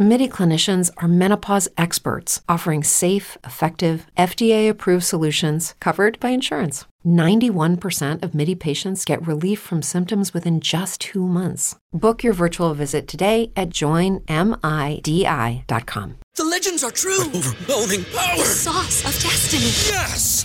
MIDI clinicians are menopause experts offering safe, effective, FDA approved solutions covered by insurance. 91% of MIDI patients get relief from symptoms within just two months. Book your virtual visit today at joinmidi.com. The legends are true. Overwhelming power! The sauce of destiny. Yes!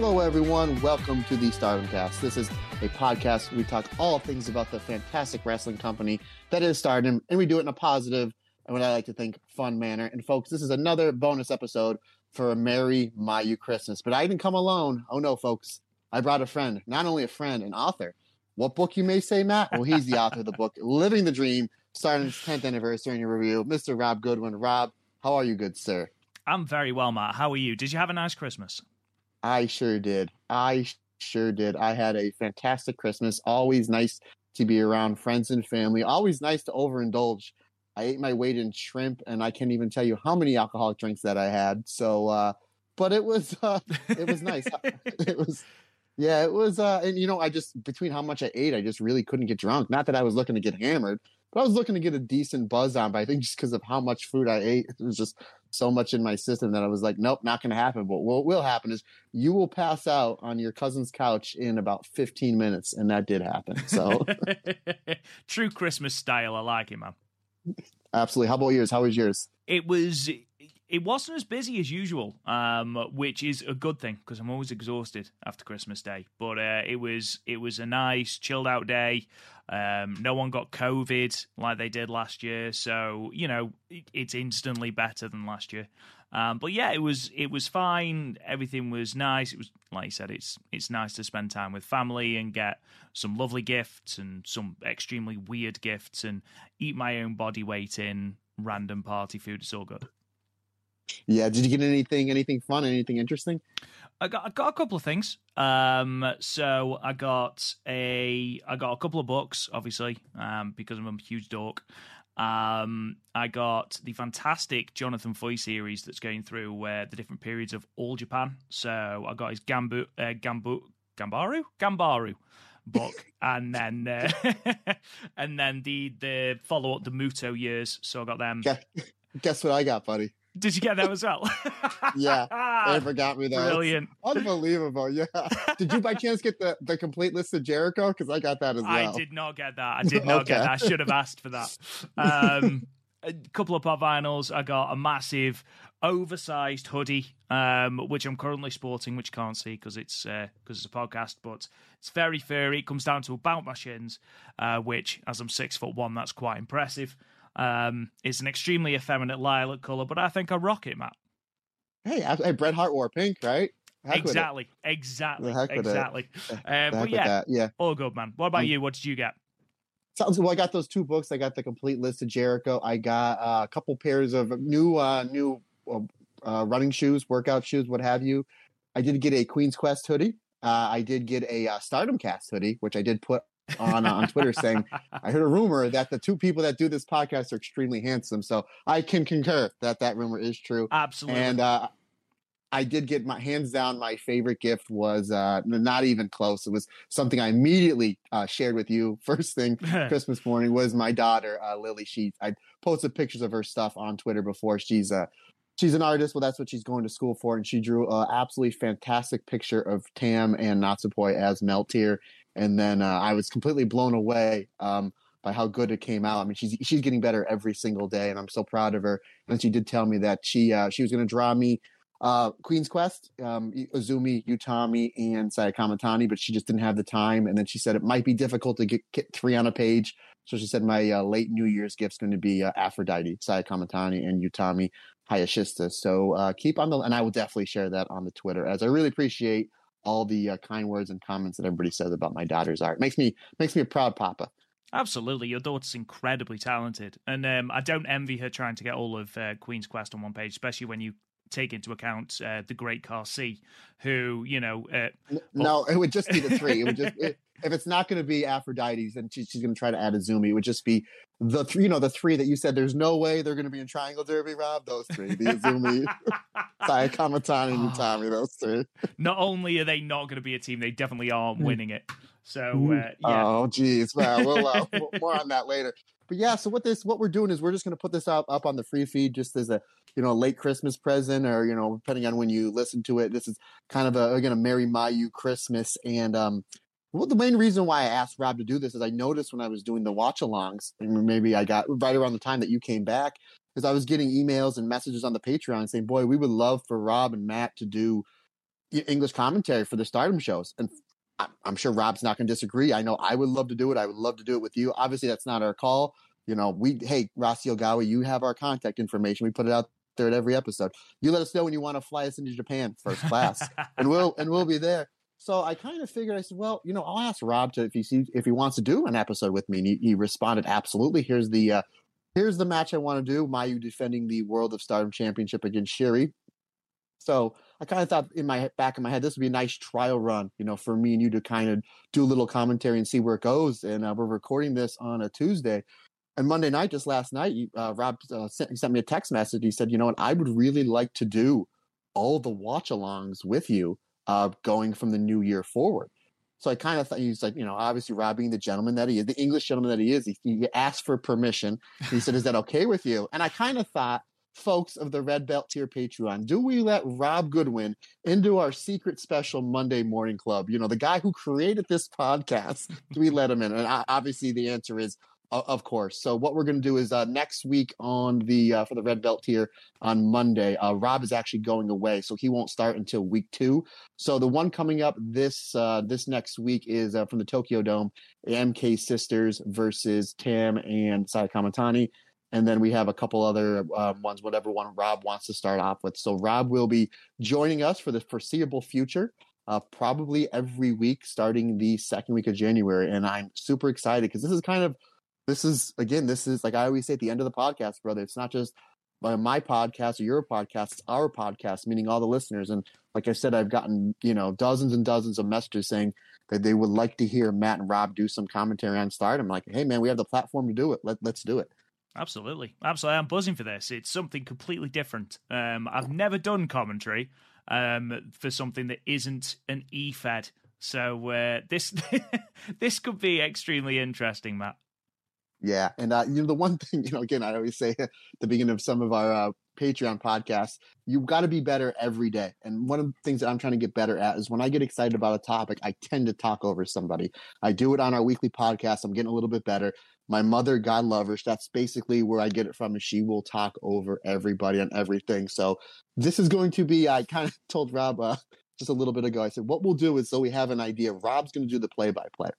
Hello, everyone. Welcome to the Stardom Cast. This is a podcast where we talk all things about the fantastic wrestling company that is Stardom, and we do it in a positive and what I like to think fun manner. And folks, this is another bonus episode for a Merry Mayu Christmas. But I didn't come alone. Oh no, folks. I brought a friend, not only a friend, an author. What book you may say, Matt? Well, he's the author of the book Living the Dream, Stardom's 10th anniversary in review. Mr. Rob Goodwin. Rob, how are you, good sir? I'm very well, Matt. How are you? Did you have a nice Christmas? I sure did. I sure did. I had a fantastic Christmas. Always nice to be around friends and family. Always nice to overindulge. I ate my weight in shrimp, and I can't even tell you how many alcoholic drinks that I had. So, uh, but it was uh, it was nice. it was, yeah, it was. Uh, and you know, I just between how much I ate, I just really couldn't get drunk. Not that I was looking to get hammered, but I was looking to get a decent buzz on. But I think just because of how much food I ate, it was just so much in my system that I was like, nope, not going to happen. But what will happen is you will pass out on your cousin's couch in about 15 minutes. And that did happen. So, true Christmas style. I like it, man. Absolutely. How about yours? How was yours? It was. It wasn't as busy as usual, um, which is a good thing because I'm always exhausted after Christmas Day. But uh, it was it was a nice chilled out day. Um, no one got COVID like they did last year, so you know it, it's instantly better than last year. Um, but yeah, it was it was fine. Everything was nice. It was like you said, it's it's nice to spend time with family and get some lovely gifts and some extremely weird gifts and eat my own body weight in random party food. It's all good. Yeah. Did you get anything anything fun? Anything interesting? I got I got a couple of things. Um, so I got a I got a couple of books, obviously, um, because I'm a huge dork. Um, I got the fantastic Jonathan Foy series that's going through uh, the different periods of all Japan. So I got his Gambu, uh, Gambu, Gambaru, Gambaru book, and then uh, and then the the follow up the Muto years. So I got them. Guess, guess what I got, buddy? Did you get that as well? yeah, they forgot me though. Brilliant, unbelievable. Yeah. Did you by chance get the the complete list of Jericho? Because I got that as well. I did not get that. I did not okay. get that. I should have asked for that. Um, a couple of pop vinyls. I got a massive oversized hoodie, um, which I'm currently sporting, which you can't see because it's because uh, it's a podcast, but it's very furry. It comes down to about my shins, uh, which, as I'm six foot one, that's quite impressive. Um, it's an extremely effeminate lilac color, but I think I rock it, Matt. Hey, I, hey Bret Hart wore pink, right? Heck exactly, exactly, exactly. Um, but yeah, yeah, all good, man. What about um, you? What did you get? Sounds well. I got those two books. I got the complete list of Jericho. I got uh, a couple pairs of new, uh, new uh, running shoes, workout shoes, what have you. I did get a Queen's Quest hoodie. Uh, I did get a uh, Stardom Cast hoodie, which I did put on uh, on Twitter saying I heard a rumor that the two people that do this podcast are extremely handsome. So I can concur that that rumor is true. Absolutely. And uh, I did get my hands down. My favorite gift was uh, not even close. It was something I immediately uh, shared with you first thing Christmas morning. Was my daughter uh, Lily? She I posted pictures of her stuff on Twitter before. She's a she's an artist. Well, that's what she's going to school for, and she drew an absolutely fantastic picture of Tam and Natsupoi as Meltear. And then uh, I was completely blown away. Um, by how good it came out. I mean, she's she's getting better every single day, and I'm so proud of her. And she did tell me that she uh, she was going to draw me uh, Queen's Quest, um, Utami, and Saya Kamitani, but she just didn't have the time. And then she said it might be difficult to get, get three on a page. So she said my uh, late New Year's gift's going to be uh, Aphrodite, Saya Kamitani, and Utami Hayashishita. So uh, keep on the, and I will definitely share that on the Twitter as I really appreciate all the uh, kind words and comments that everybody says about my daughter's art. Makes me makes me a proud papa. Absolutely, your daughter's incredibly talented, and um, I don't envy her trying to get all of uh, Queen's Quest on one page, especially when you take into account uh, the great Car-C, who you know. Uh, no, it would just be the three. It would just it, if it's not going to be Aphrodite's, then she, she's going to try to add Azumi. It would just be the three. You know, the three that you said. There's no way they're going to be in Triangle Derby, Rob. Those three: the Azumi, Saya Kamitani, and Utami. Those three. Not only are they not going to be a team, they definitely aren't winning it. So uh, yeah. Oh, geez. Well, we'll uh, more on that later. But yeah, so what this what we're doing is we're just going to put this up up on the free feed just as a you know a late Christmas present, or you know depending on when you listen to it. This is kind of a again a Merry Mayu Christmas, and um, well, the main reason why I asked Rob to do this is I noticed when I was doing the watch alongs, and maybe I got right around the time that you came back, because I was getting emails and messages on the Patreon saying, "Boy, we would love for Rob and Matt to do English commentary for the Stardom shows." And I'm sure Rob's not going to disagree. I know I would love to do it. I would love to do it with you. Obviously, that's not our call. You know, we hey Rossy Ogawa, you have our contact information. We put it out there at every episode. You let us know when you want to fly us into Japan first class, and we'll and we'll be there. So I kind of figured I said, well, you know, I'll ask Rob to if he sees if he wants to do an episode with me. And he, he responded, absolutely. Here's the uh, here's the match I want to do. Mayu defending the World of Stardom Championship against Syuri. So I kind of thought in my back of my head, this would be a nice trial run, you know, for me and you to kind of do a little commentary and see where it goes. And uh, we're recording this on a Tuesday. And Monday night, just last night, uh, Rob uh, sent, sent me a text message. He said, you know what, I would really like to do all the watch alongs with you uh, going from the new year forward. So I kind of thought he's like, you know, obviously Rob being the gentleman that he is, the English gentleman that he is, he, he asked for permission. He said, is that okay with you? And I kind of thought, folks of the Red Belt tier Patreon, do we let Rob Goodwin into our secret special Monday morning club? You know, the guy who created this podcast, do we let him in? And obviously the answer is of course. So what we're going to do is uh, next week on the uh, for the red belt tier on Monday, uh, Rob is actually going away, so he won't start until week two. So the one coming up this uh, this next week is uh, from the Tokyo Dome, MK Sisters versus Tam and Saya Kamitani. And then we have a couple other um, ones, whatever one Rob wants to start off with. So Rob will be joining us for the foreseeable future. Uh, probably every week starting the second week of January. And I'm super excited because this is kind of this is again this is like i always say at the end of the podcast brother it's not just my podcast or your podcast it's our podcast meaning all the listeners and like i said i've gotten you know dozens and dozens of messages saying that they would like to hear matt and rob do some commentary on stardom like hey man we have the platform to do it Let, let's do it Absolutely, absolutely. I'm buzzing for this. It's something completely different. Um, I've never done commentary um, for something that isn't an e-fed. So uh, this this could be extremely interesting, Matt. Yeah, and uh, you know the one thing you know again I always say at the beginning of some of our uh, Patreon podcasts, you've got to be better every day. And one of the things that I'm trying to get better at is when I get excited about a topic, I tend to talk over somebody. I do it on our weekly podcast. I'm getting a little bit better. My mother, God love her, that's basically where I get it from. Is she will talk over everybody on everything. So this is going to be. I kind of told Rob uh, just a little bit ago. I said what we'll do is so we have an idea. Rob's going to do the play-by-play.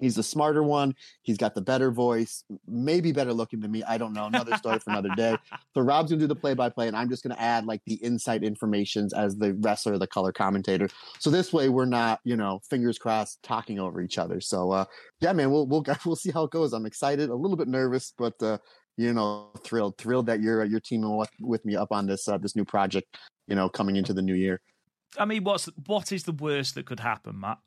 He's the smarter one. He's got the better voice, maybe better looking than me. I don't know. Another story for another day. So Rob's gonna do the play by play, and I'm just gonna add like the insight informations as the wrestler, the color commentator. So this way we're not, you know, fingers crossed, talking over each other. So uh, yeah, man, we'll we'll we'll see how it goes. I'm excited, a little bit nervous, but uh, you know, thrilled, thrilled that you're you're teaming with, with me up on this uh, this new project. You know, coming into the new year. I mean, what's what is the worst that could happen, Matt?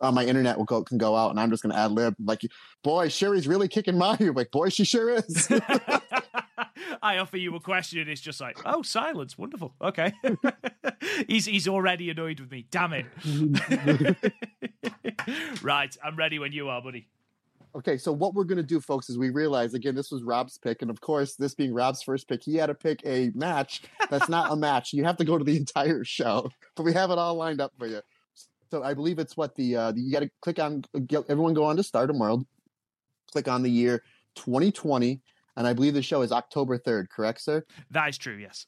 Uh, my internet will go can go out, and I'm just going to ad lib like, boy, Sherry's really kicking Mayu. Like, boy, she sure is. I offer you a question, and it's just like, oh, silence, wonderful. Okay, he's he's already annoyed with me. Damn it. right, I'm ready when you are, buddy. Okay, so what we're going to do, folks, is we realize again, this was Rob's pick. And of course, this being Rob's first pick, he had to pick a match that's not a match. You have to go to the entire show, but we have it all lined up for you. So I believe it's what the, uh, you got to click on, everyone go on to Stardom World, click on the year 2020. And I believe the show is October 3rd, correct, sir? That is true, yes.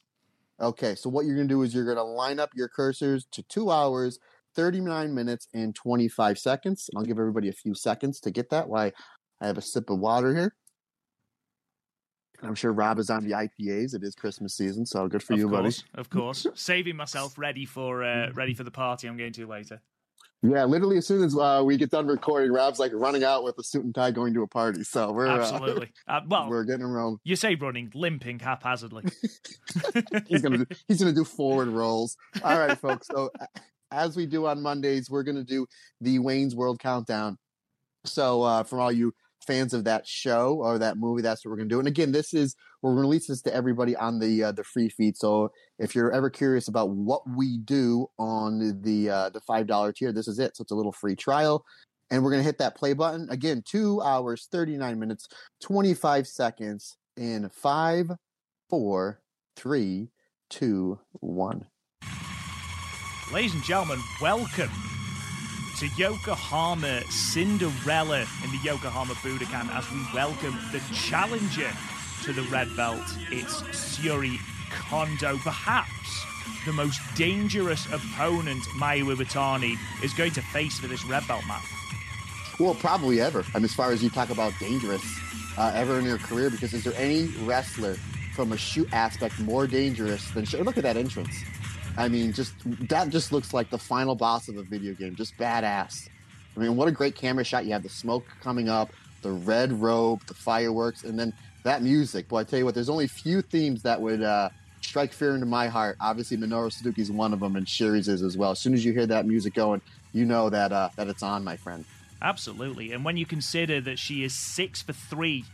Okay, so what you're going to do is you're going to line up your cursors to two hours 39 minutes and 25 seconds. And I'll give everybody a few seconds to get that Why I have a sip of water here. I'm sure Rob is on the IPAs. It is Christmas season, so good for of you, course, buddy. Of course, saving myself ready for uh, ready for the party I'm going to later. Yeah, literally as soon as uh, we get done recording, Rob's like running out with a suit and tie going to a party. So we're absolutely uh, uh, well. We're getting around. You say running, limping haphazardly. he's gonna do, he's gonna do forward rolls. All right, folks. So as we do on Mondays, we're going to do the Wayne's World Countdown. So, uh, for all you fans of that show or that movie, that's what we're going to do. And again, this is going release this to everybody on the uh, the free feed. So, if you're ever curious about what we do on the uh, the five dollar tier, this is it. So, it's a little free trial. And we're to hit that play button again. Two hours, thirty nine minutes, twenty five seconds in five, four, three, two, one. Ladies and gentlemen, welcome to Yokohama Cinderella in the Yokohama Budokan as we welcome the challenger to the red belt. It's Syuri Kondo, perhaps the most dangerous opponent Mayu Iwatani is going to face for this red belt match. Well, probably ever. I mean, as far as you talk about dangerous, uh, ever in your career, because is there any wrestler from a shoot aspect more dangerous than? Look at that entrance. I mean, just that just looks like the final boss of a video game. Just badass. I mean, what a great camera shot. You have the smoke coming up, the red robe, the fireworks, and then that music. Boy, I tell you what, there's only few themes that would uh, strike fear into my heart. Obviously, Minoru Suzuki's one of them, and Syuri's is as well. As soon as you hear that music going, you know that uh, that it's on, my friend. Absolutely, and when you consider that she is six for three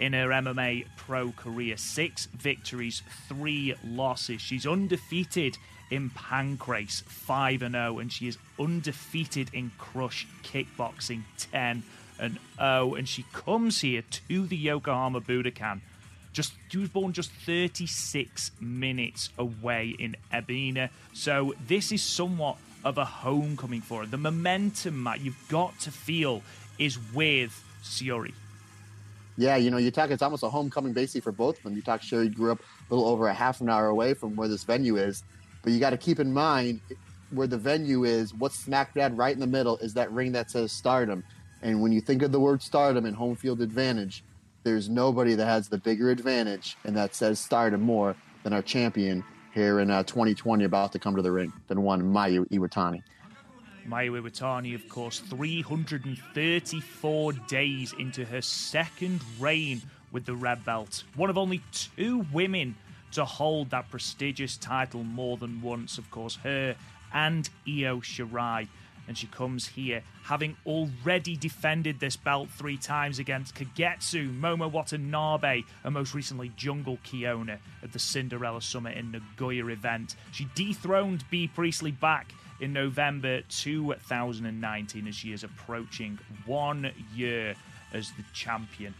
in her MMA pro career. Six victories, three losses. She's undefeated in Pancrase, 5 and 0, and she is undefeated in Krush Kickboxing, 10 and 0. And she comes here to the Yokohama Budokan. Just she was born just 36 minutes away in Ebina. So this is somewhat of a homecoming for her. The momentum, Matt, you've got to feel is with Syuri. Yeah, you know, you talk, it's almost a homecoming basically for both of them. You talk, Syuri grew up a little over a half an hour away from where this venue is, but you got to keep in mind where the venue is, what's smack dab right in the middle is that ring that says stardom. And when you think of the word stardom and home field advantage, there's nobody that has the bigger advantage and that says stardom more than our champion here in uh, 2020 about to come to the ring than one Mayu Iwatani. Mayu Iwatani, of course, 334 days into her second reign with the red belt. One of only two women to hold that prestigious title more than once, of course, her and Io Shirai. And she comes here having already defended this belt three times against Kagetsu, Momo Watanabe, and most recently Jungle Kyona at the Cinderella Summit in Nagoya event. She dethroned Bea Priestley back in November 2019 as she is approaching one year as the champion.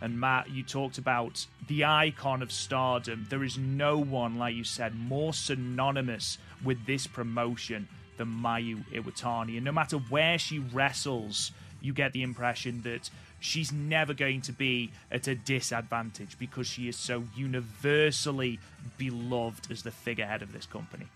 And Matt, you talked about the icon of stardom. There is no one, like you said, more synonymous with this promotion than Mayu Iwatani. And no matter where she wrestles, you get the impression that she's never going to be at a disadvantage because she is so universally beloved as the figurehead of this company.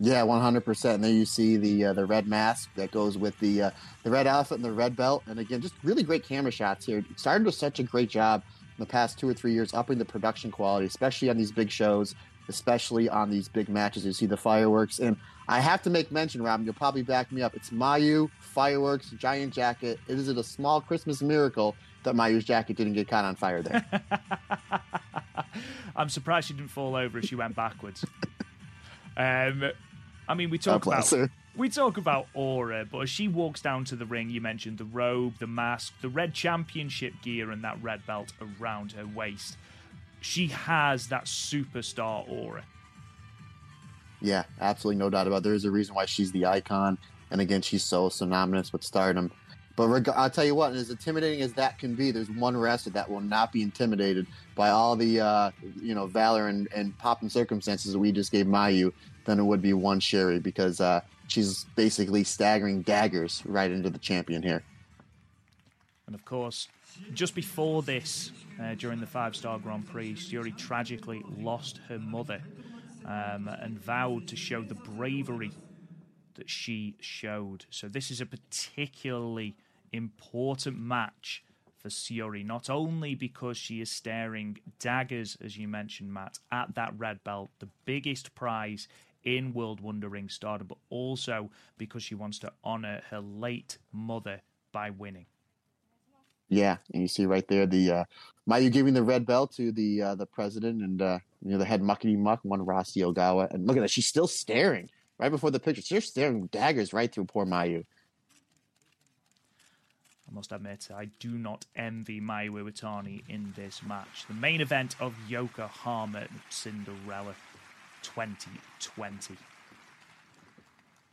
Yeah, one hundred percent. And there you see the uh, the red mask that goes with the uh, the red outfit and the red belt. And again, just really great camera shots here. Started does such a great job in the past two or three years, upping the production quality, especially on these big shows, especially on these big matches. You see the fireworks, and I have to make mention, Rob. You'll probably back me up. It's Mayu fireworks, giant jacket. Is it a small Christmas miracle that Mayu's jacket didn't get caught on fire there? I'm surprised she didn't fall over as she went backwards. Um, I mean, we talk about her. we talk about aura, but as she walks down to the ring, you mentioned the robe, the mask, the red championship gear, and that red belt around her waist. She has that superstar aura. Yeah, absolutely no doubt about. It. There is a reason why she's the icon, and again, she's so synonymous with stardom. But reg- I'll tell you what, as intimidating as that can be, there's one wrestler that will not be intimidated by all the uh, you know valor and, and pop and circumstances that we just gave Mayu than it would be one Sherry because uh, she's basically staggering daggers right into the champion here. And of course, just before this, uh, during the five star Grand Prix, Syuri tragically lost her mother um, and vowed to show the bravery that she showed. So, this is a particularly important match for Syuri, not only because she is staring daggers, as you mentioned, Matt, at that red belt, the biggest prize in World Wonder Ring Stardom, but also because she wants to honor her late mother by winning. Yeah, and you see right there the uh, Mayu giving the red belt to the uh, the president and uh, you know the head muckety muck, one Rossy Ogawa, and look at that, she's still staring right before the picture. She's staring daggers right through poor Mayu. I must admit, I do not envy Mayu Iwatani in this match. The main event of Yokohama Cinderella 2020.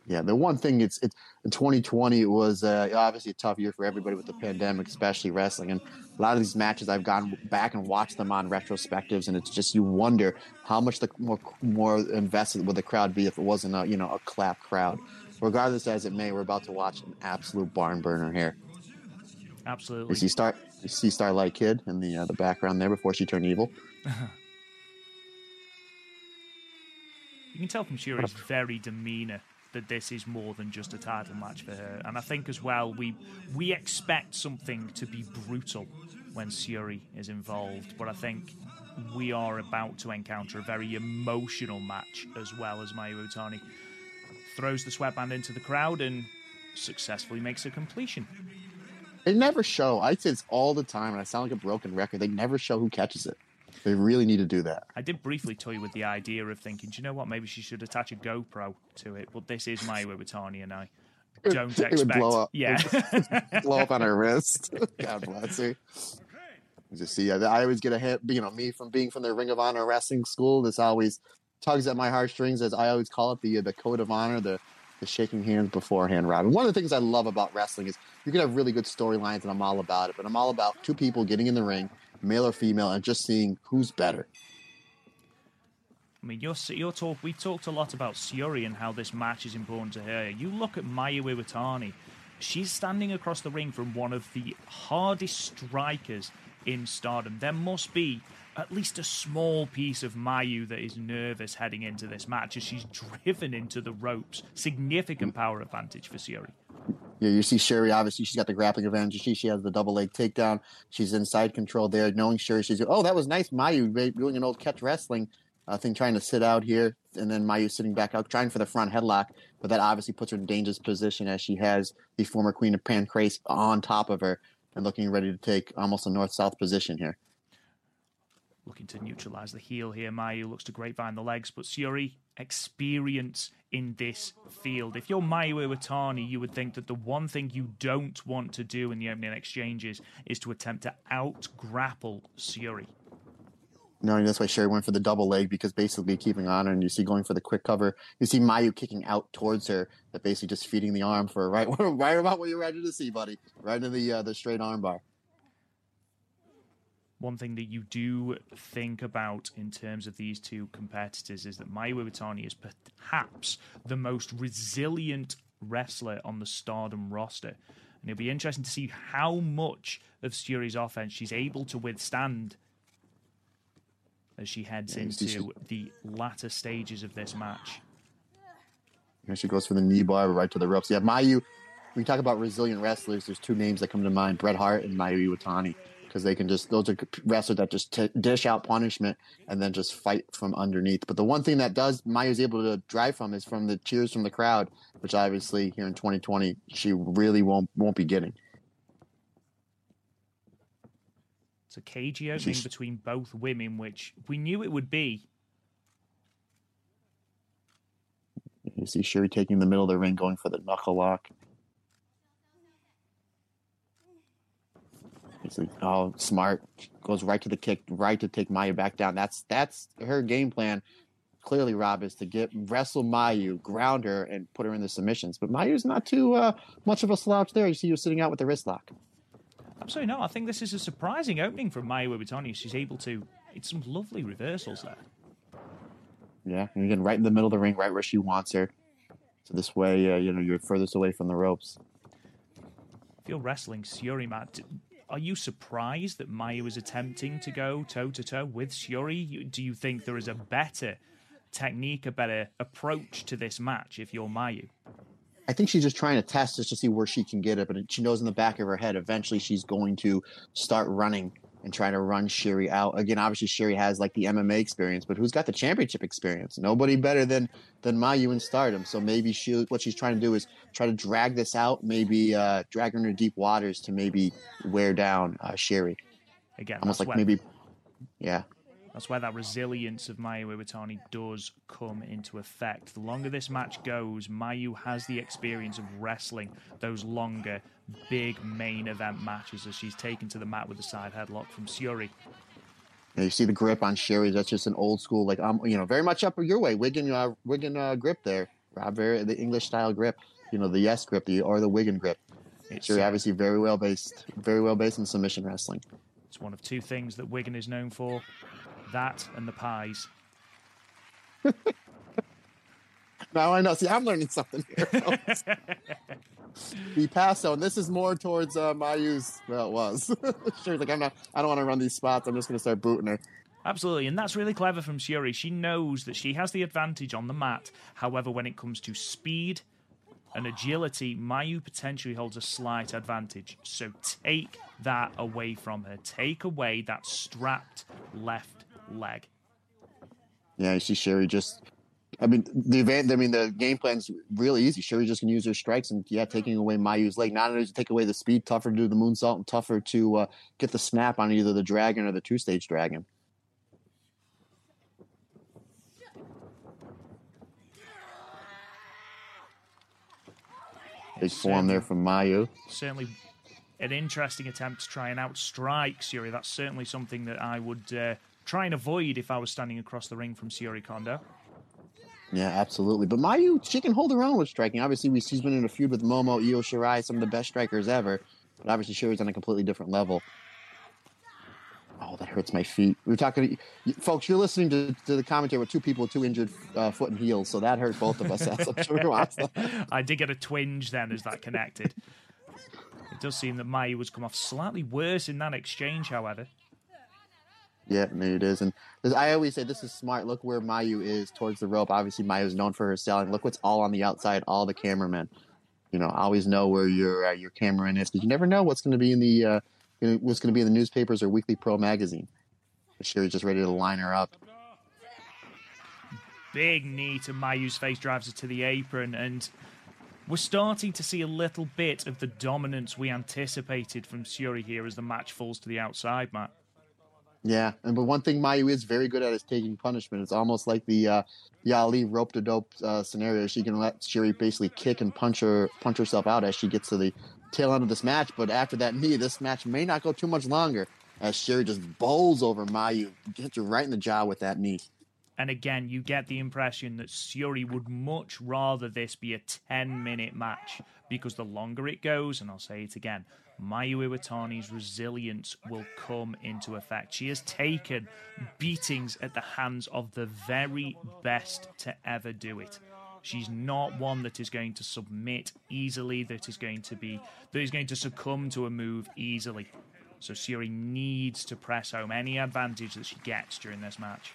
Yeah, the one thing it's it's in 2020 it was uh, obviously a tough year for everybody with the pandemic, especially wrestling. And a lot of these matches I've gone back and watched them on retrospectives, and it's just you wonder how much the more more invested would the crowd be if it wasn't a you know a clap crowd. Regardless as it may, we're about to watch an absolute barn burner here. Absolutely. You see Star, you see Starlight Kid in the uh, the background there before she turned evil. you can tell from Syuri's very demeanor that this is more than just a title match for her. And I think as well we we expect something to be brutal when Syuri is involved, but I think we are about to encounter a very emotional match as well as Mayu Iwatani throws the sweatband into the crowd and successfully makes a completion. They never show. I say this all the time, and I sound like a broken record. They never show who catches it. They really need to do that. I did briefly toy with the idea of thinking, do you know what? Maybe she should attach a GoPro to it. But this is Mayu Iwatani, and I don't expect. It would blow up. Yeah, blow up on her wrist. God bless her. You Just see, I I always get a hit. You know, me from being from the Ring of Honor wrestling school. This always tugs at my heartstrings, as I always call it, the uh, the code of honor, the the shaking hands beforehand, Robin. One of the things I love about wrestling is you can have really good storylines, and I'm all about it. But I'm all about two people getting in the ring, male or female, and just seeing who's better. I mean, you're you're talk. We've talked a lot about Syuri and how this match is important to her. You look at Mayu Iwatani; she's standing across the ring from one of the hardest strikers in Stardom. There must be at least a small piece of Mayu that is nervous heading into this match as she's driven into the ropes. Significant mm. power advantage for Syuri. Yeah, you see Sherry. Obviously, she's got the grappling advantage. She she has the double leg takedown. She's inside control there, knowing Sherry. She's oh, that was nice, Mayu doing an old catch wrestling uh, thing, trying to sit out here, and then Mayu sitting back out, trying for the front headlock. But that obviously puts her in dangerous position as she has the former Queen of Pancrase on top of her and looking ready to take almost a north south position here. looking to neutralize the heel here. Mayu looks to grapevine the legs, but Syuri experience in this field. If you're Mayu Iwatani, you would think that the one thing you don't want to do in the opening exchanges is to attempt to out grapple Syuri. No, that's why Sherry went for the double leg because basically keeping on her, and you see going for the quick cover. You see Mayu kicking out towards her, that basically just feeding the arm for right, right about what you're ready to see, buddy, right into the uh, the straight arm bar. One thing that you do think about in terms of these two competitors is that Mayu Iwatani is perhaps the most resilient wrestler on the Stardom roster. And it'll be interesting to see how much of Syuri's offense she's able to withstand as she heads Yeah, into the latter stages of this match. Here she goes for the knee bar right to the ropes. Yeah, Mayu. When you talk about resilient wrestlers, there's two names that come to mind: Bret Hart and Mayu Iwatani, because they can just those are wrestlers that just t- dish out punishment and then just fight from underneath. But the one thing that does Mayu's able to drive from is from the cheers from the crowd, which obviously here in 2020 she really won't won't be getting. It's a cagey opening between both women, which we knew it would be. You see Sherry taking the middle of the ring, going for the knuckle lock. Like, oh, smart. Goes right to the kick, right to take Mayu back down. That's that's her game plan. Clearly, Rob is to get wrestle Mayu, ground her, and put her in the submissions. But Mayu's not too uh, much of a slouch there. You see, you sitting out with the wrist lock. Absolutely not. I think this is a surprising opening from Mayu Iwatani. She's able to. It's some lovely reversals there. Yeah, and again, right in the middle of the ring, right where she wants her. So this way, uh, you know, you're furthest away from the ropes. You're wrestling Syuri, Matt, are you surprised that Mayu is attempting to go toe to toe with Syuri? Do you think there is a better technique, a better approach to this match if you're Mayu? I think she's just trying to test just to see where she can get it, but she knows in the back of her head eventually she's going to start running and trying to run Sherry out. Again, obviously Sherry has like the MMA experience, but who's got the championship experience? Nobody better than than Mayu in Stardom. So maybe she what she's trying to do is try to drag this out, maybe uh, drag her into deep waters to maybe wear down uh, Syuri. Again, Almost like maybe, yeah. That's where that resilience of Mayu Iwatani does come into effect. The longer this match goes, Mayu has the experience of wrestling those longer, big main event matches as she's taken to the mat with a side headlock from Syuri. Yeah, you see the grip on Sherry. That's just an old school, like um, you know, very much up your way. Wigan, uh, Wigan uh, grip there, Rob. Very the English style grip. You know, the yes grip, the or the Wigan grip. It's, Sherry uh, obviously very well based, very well based in submission wrestling. It's one of two things that Wigan is known for that and the pies. Now I know. See, I'm learning something here. the passo, and this is more towards uh, Mayu's. Well, it was. Sherry's like, I'm not. I don't want to run these spots. I'm just going to start booting her. Absolutely, and that's really clever from Syuri. She knows that she has the advantage on the mat. However, when it comes to speed and agility, Mayu potentially holds a slight advantage. So take that away from her. Take away that strapped left leg. Yeah, you see Sherry just. I mean, the event. I mean, the game plan's really easy. Sherry just can use her strikes, and yeah, taking away Mayu's leg. Not only to take away the speed, tougher to do the moonsault, and tougher to uh, get the snap on either the dragon or the two stage dragon. Big form there from Mayu. Certainly an interesting attempt to try and outstrike Syuri. That's certainly something that I would uh, try and avoid if I was standing across the ring from Syuri Kondo. Yeah, absolutely. But Mayu, she can hold her own with striking. Obviously, we, she's been in a feud with Momo, Io Shirai, some of the best strikers ever. But obviously, Syuri's on a completely different level. Oh, that hurts my feet. We are talking, you- folks. You're listening to, to the commentary with two people two injured uh, foot and heels, so that hurt both of us. As I'm sure you watched that. I did get a twinge then as that connected. it does seem that Mayu has come off slightly worse in that exchange, however. Yeah, maybe it is. And this, I always say this is smart. Look where Mayu is towards the rope. Obviously, Mayu is known for her selling. Look what's all on the outside. All the cameramen. You know, always know where your uh, your cameraman is because you never know what's going to be in the uh, what's going to be in the newspapers or Weekly Pro magazine. Sherry's just ready to line her up. Big knee to Mayu's face drives her to the apron, and we're starting to see a little bit of the dominance we anticipated from Syuri here as the match falls to the outside, Matt. Yeah, and but one thing Mayu is very good at is taking punishment. It's almost like the uh, the Ali rope to dope uh, scenario. She can let Syuri basically kick and punch her punch herself out as she gets to the tail end of this match. But after that knee, this match may not go too much longer as Syuri just bowls over Mayu, gets her right in the jaw with that knee. And again, you get the impression that Syuri would much rather this be a 10 minute match because the longer it goes, and I'll say it again, Mayu Iwatani's resilience will come into effect. She has taken beatings at the hands of the very best to ever do it. She's not one that is going to submit easily, that is going to be that is going to succumb to a move easily. So Syuri needs to press home any advantage that she gets during this match.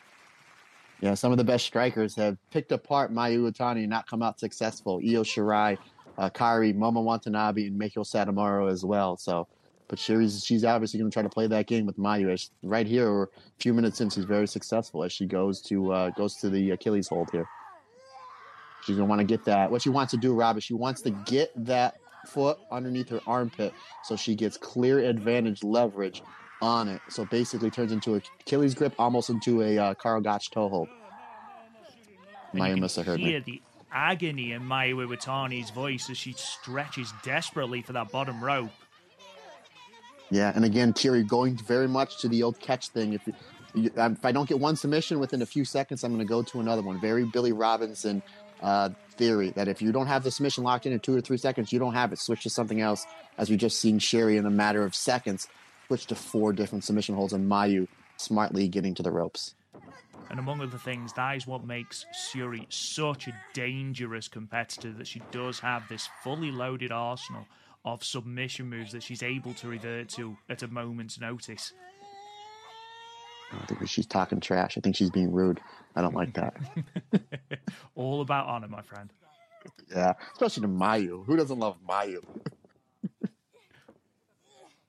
Yeah, some of the best strikers have picked apart Mayu Utani and not come out successful. Io Shirai, uh, Kairi, Momo Watanabe, and Meiko Satomura as well. So, but she's she's obviously going to try to play that game with Mayu. As right here, we're a few minutes in, she's very successful as she goes to uh, goes to the Achilles hold here. She's going to want to get that. What she wants to do, Rob, is she wants to get that foot underneath her armpit so she gets clear advantage leverage on it. So basically turns into a Achilles grip, almost into a uh, Karl Gotch toe hold. Mayu must have heard me. the agony in Mayu Iwatani's voice as she stretches desperately for that bottom rope. Yeah, and again, Thierry going very much to the old catch thing. If you, if I don't get one submission within a few seconds, I'm going to go to another one. Very Billy Robinson uh, theory that if you don't have the submission locked in in two or three seconds, you don't have it. Switch to something else. As we just seen Sherry in a matter of seconds switch to four different submission holds, and Mayu smartly getting to the ropes. And among other things, that is what makes Syuri such a dangerous competitor that she does have this fully loaded arsenal of submission moves that she's able to revert to at a moment's notice. I think she's talking trash. I think she's being rude. I don't like that. All about honor, my friend. Yeah, especially to Mayu. Who doesn't love Mayu?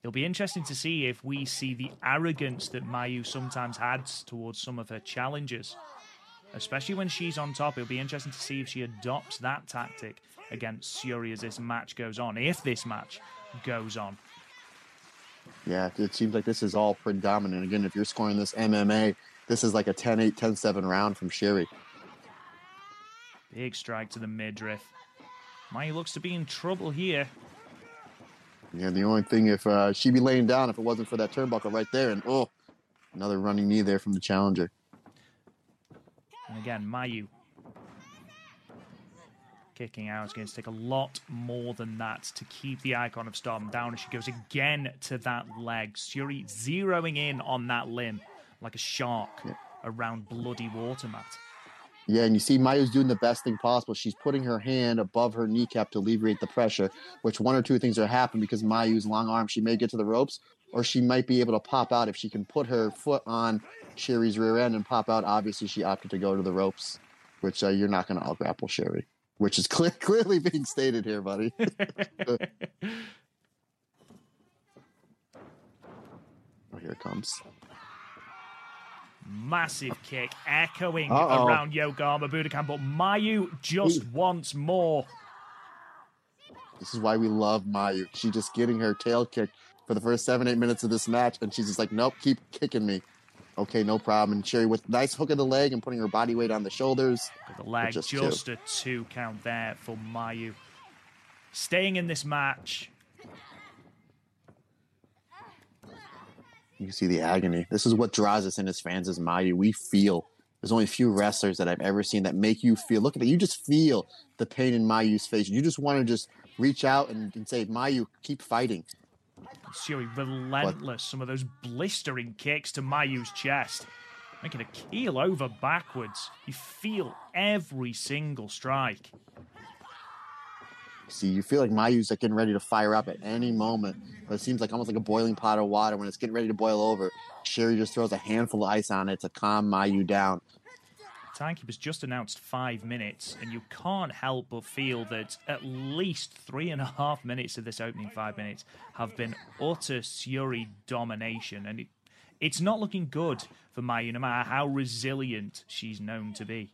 It'll be interesting to see if we see the arrogance that Mayu sometimes adds towards some of her challenges. Especially when she's on top, it'll be interesting to see if she adopts that tactic against Syuri as this match goes on, if this match goes on. Yeah, it seems like this is all predominant. Again, if you're scoring this MMA, this is like a 10 8, 10 7 round from Sherry. Big strike to the midriff. Mayu looks to be in trouble here. Yeah, the only thing if uh, she'd be laying down if it wasn't for that turnbuckle right there, and oh, another running knee there from the challenger. And again, Mayu kicking out is going to take a lot more than that to keep the icon of Stardom down as she goes again to that leg. Syuri zeroing in on that limb like a shark yeah. around bloody water mat. Yeah, and you see Mayu's doing the best thing possible. She's putting her hand above her kneecap to alleviate the pressure, which one or two things are happening because Mayu's long arm, she may get to the ropes, or she might be able to pop out if she can put her foot on Sherry's rear end and pop out. Obviously, she opted to go to the ropes, which uh, you're not going to out grapple Sherry, which is cl- clearly being stated here, buddy. oh, here it comes massive kick echoing Uh-oh. around Yokohama Budokan, but Mayu just Ooh. wants more. This is why we love Mayu. She's just getting her tail kicked for the first seven, eight minutes of this match, and she's just like, nope, keep kicking me. Okay, no problem. And Sherry with nice hook of the leg and putting her body weight on the shoulders. The leg, just, just two. a two count there for Mayu. Staying in this match, You see the agony. This is what draws us in as fans as Mayu. We feel. There's only a few wrestlers that I've ever seen that make you feel. Look at it. You just feel the pain in Mayu's face. You just want to just reach out and, and say, Mayu, keep fighting. Syuri relentless. Some of those blistering kicks to Mayu's chest, making a keel over backwards. You feel every single strike. See, you feel like Mayu's like getting ready to fire up at any moment. But it seems like almost like a boiling pot of water when it's getting ready to boil over. Sherry just throws a handful of ice on it to calm Mayu down. Timekeeper's just announced five minutes, and you can't help but feel that at least three and a half minutes of this opening five minutes have been utter Syuri domination, and it, it's not looking good for Mayu, no matter how resilient she's known to be.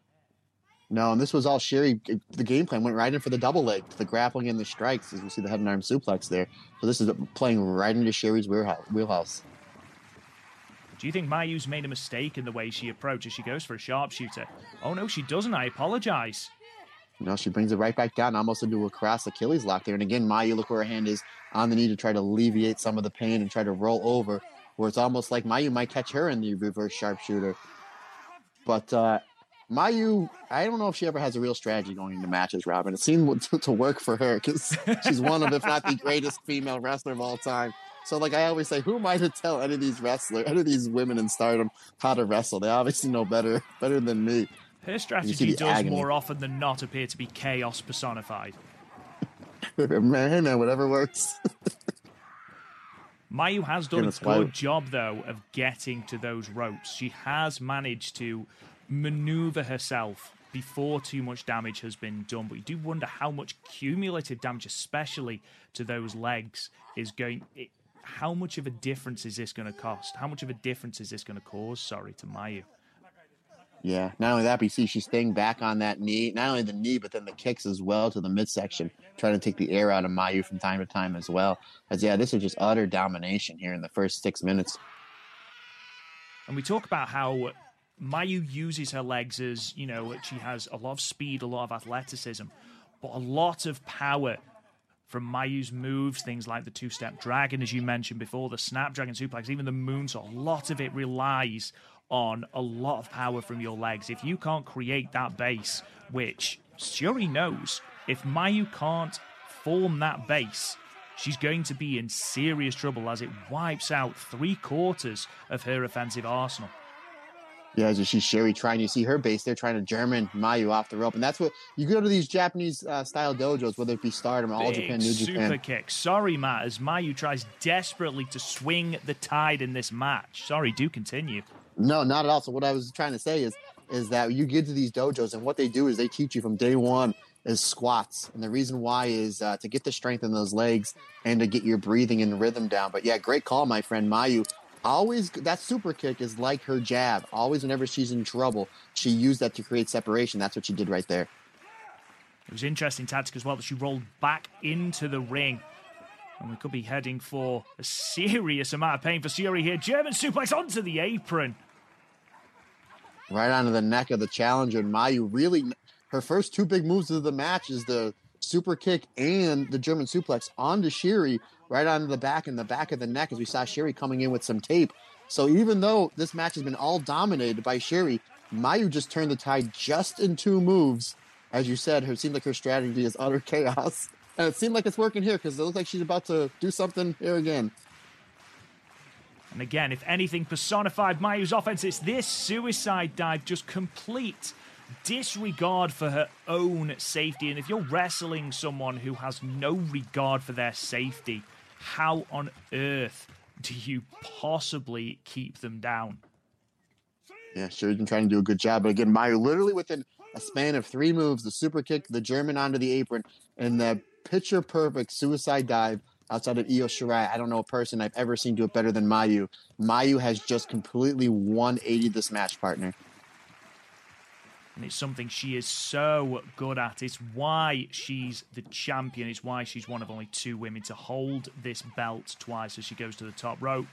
No, and this was all Sherry. The game plan went right in for the double leg, the grappling and the strikes, as you see the head and arm suplex there. So this is playing right into Sherry's wheelhouse. Do you think Mayu's made a mistake in the way she approaches? She goes for a sharpshooter. Oh no, she doesn't. I apologize. No, she brings it right back down, almost into a cross Achilles lock there. And again, Mayu, look where her hand is on the knee to try to alleviate some of the pain and try to roll over, where it's almost like Mayu might catch her in the reverse sharpshooter. But uh, Mayu, I don't know if she ever has a real strategy going into matches, Robin. It seemed to, to work for her because she's one of, if not the greatest female wrestler of all time. So, like I always say, who am I to tell any of these wrestlers, any of these women in stardom how to wrestle? They obviously know better, better than me. Her strategy does agony. more often than not appear to be chaos personified. man, man, whatever works. Mayu has done a good job, though, of getting to those ropes. She has managed to maneuver herself before too much damage has been done. But you do wonder how much cumulative damage, especially to those legs, is going. It, how much of a difference is this going to cost? How much of a difference is this going to cause? Sorry to Mayu. Yeah. Not only that, but you see she's staying back on that knee. Not only the knee, but then the kicks as well to the midsection, trying to take the air out of Mayu from time to time as well. As yeah, this is just utter domination here in the first six minutes. And we talk about how Mayu uses her legs as, you know, she has a lot of speed, a lot of athleticism, but a lot of power from Mayu's moves, things like the two step dragon, as you mentioned before, the snapdragon suplex, even the moonsault. A lot of it relies on a lot of power from your legs. If you can't create that base, which Syuri knows, if Mayu can't form that base, she's going to be in serious trouble as it wipes out three quarters of her offensive arsenal. Yeah, as you see Syuri trying, you see her base, they're trying to German Mayu off the rope. And that's what you go to these Japanese uh, style dojos, whether it be Stardom, All Big Japan, New Japan. super kick. Sorry, Matt, as Mayu tries desperately to swing the tide in this match. Sorry, do continue. No, not at all. So what I was trying to say is is that you get to these dojos and what they do is they teach you from day one is squats. And the reason why is uh, to get the strength in those legs and to get your breathing and rhythm down. But yeah, great call, my friend Mayu. Always that super kick is like her jab. Always whenever she's in trouble, she used that to create separation. That's what she did right there. It was interesting tactic as well that she rolled back into the ring. And we could be heading for a serious amount of pain for Syuri here. German suplex onto the apron. right onto the neck of the challenger. And Mayu really, her first two big moves of the match is the super kick and the German suplex onto Syuri, right onto the back and the back of the neck, as we saw Syuri coming in with some tape. So even though this match has been all dominated by Syuri, Mayu just turned the tide just in two moves. As you said, it seemed like her strategy is utter chaos. And it seemed like it's working here because it looks like she's about to do something here again. And again, if anything personified Mayu's offense, it's this suicide dive, just complete disregard for her own safety. And if you're wrestling someone who has no regard for their safety, how on earth do you possibly keep them down? Yeah, Syuri's been trying to do a good job. But again, Mayu literally within a span of three moves, the super kick, the German onto the apron, and the picture perfect suicide dive outside of Io Shirai. I don't know a person I've ever seen do it better than Mayu. Mayu has just completely 180 this match partner. And it's something she is so good at. It's why she's the champion. It's why she's one of only two women to hold this belt twice as she goes to the top rope.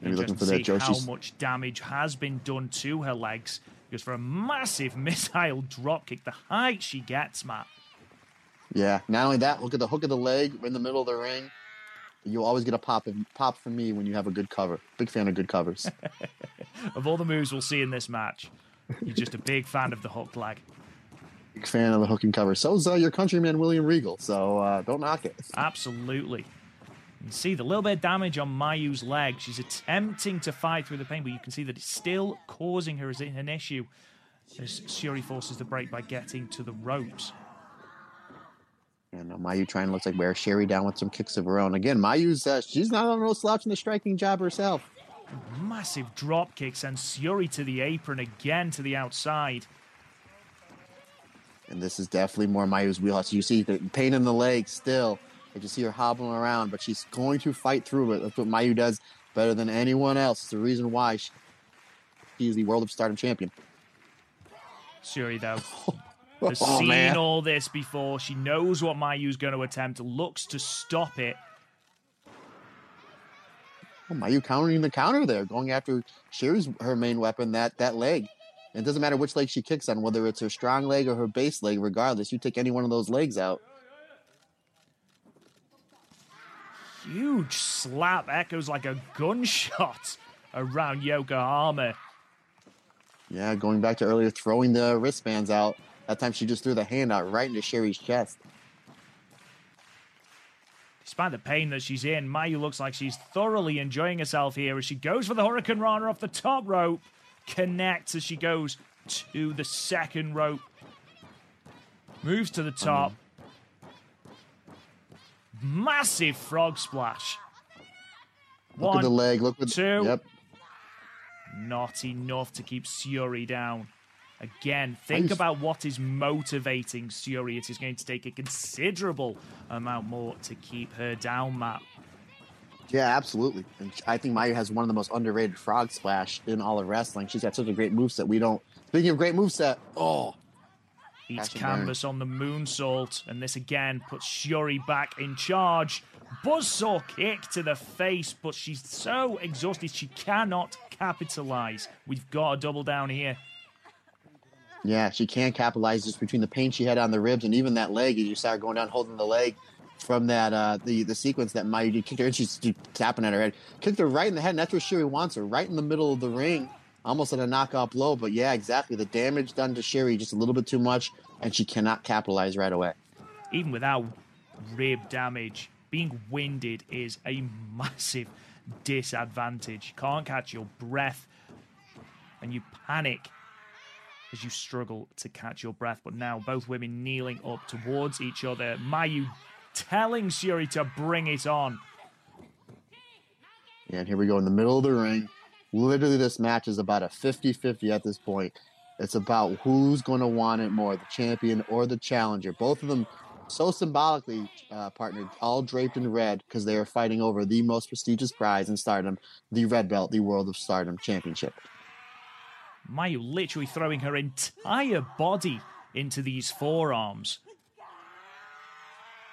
Maybe looking for that see how much damage has been done to her legs. Because for a massive missile dropkick, the height she gets, Matt. Yeah. Not only that, look at the hook of the leg in the middle of the ring. You always get a pop pop from me when you have a good cover. Big fan of good covers. Of all the moves we'll see in this match, you're just a big fan of the hook leg. Big fan of the hook and cover. So's uh, your countryman William Regal. So uh, don't knock it. Absolutely. You can see the little bit of damage on Mayu's leg. She's attempting to fight through the pain, but you can see that it's still causing her as an issue as Syuri forces the break by getting to the ropes. And uh, Mayu trying to look like wear Syuri down with some kicks of her own. Again, Mayu's uh, she's not on no slouch in the striking job herself. Massive drop kicks and Syuri to the apron again to the outside. And this is definitely more Mayu's wheelhouse. You see the pain in the leg still. You just see her hobbling around, but she's going to fight through it. That's what Mayu does better than anyone else. It's the reason why she, she's the World of Stardom champion. Syuri, though, has Oh, seen man. all this before. She knows what Mayu's going to attempt, looks to stop it. Oh, Mayu countering the counter there, going after Syuri's her main weapon, that that leg. And it doesn't matter which leg she kicks on, whether it's her strong leg or her base leg, regardless. You take any one of those legs out. Huge slap echoes like a gunshot around Yokohama. Yeah, going back to earlier, throwing the wristbands out. That time she just threw the hand out right into Syuri's chest. Despite the pain that she's in, Mayu looks like she's thoroughly enjoying herself here as she goes for the Hurricane Rana off the top rope, connects as she goes to the second rope, moves to the top. Massive frog splash. Look One, at the leg. Look at two. Yep. not enough to keep Syuri down. Again, think used- about what is motivating Syuri. It is going to take a considerable amount more to keep her down, Matt. Yeah, absolutely. And I think Mayu has one of the most underrated frog splash in all of wrestling. She's got such a great moveset. We don't. Speaking of great moveset, oh, Eats and burn. canvas on the moonsault, and this again puts Syuri back in charge. Buzzsaw kick to the face, but she's so exhausted she cannot capitalize. We've got to double down here. Yeah, she can capitalize just between the pain she had on the ribs and even that leg. As you saw her going down holding the leg from that uh, the the sequence that Mayu kicked her and she's tapping at her head, kicked her right in the head. And that's where Syuri wants her, right in the middle of the ring, almost at a knockout blow. But yeah, exactly. The damage done to Syuri just a little bit too much, and she cannot capitalize right away. Even without rib damage, being winded is a massive disadvantage. You can't catch your breath, and you panic as you struggle to catch your breath. But now both women kneeling up towards each other. Mayu telling Syuri to bring it on. And here we go in the middle of the ring. Literally, this match is about a 50 50 at this point. It's about who's going to want it more, the champion or the challenger. Both of them so symbolically uh, partnered, all draped in red because they are fighting over the most prestigious prize in stardom, the red belt, the World of Stardom Championship. Mayu literally throwing her entire body into these forearms.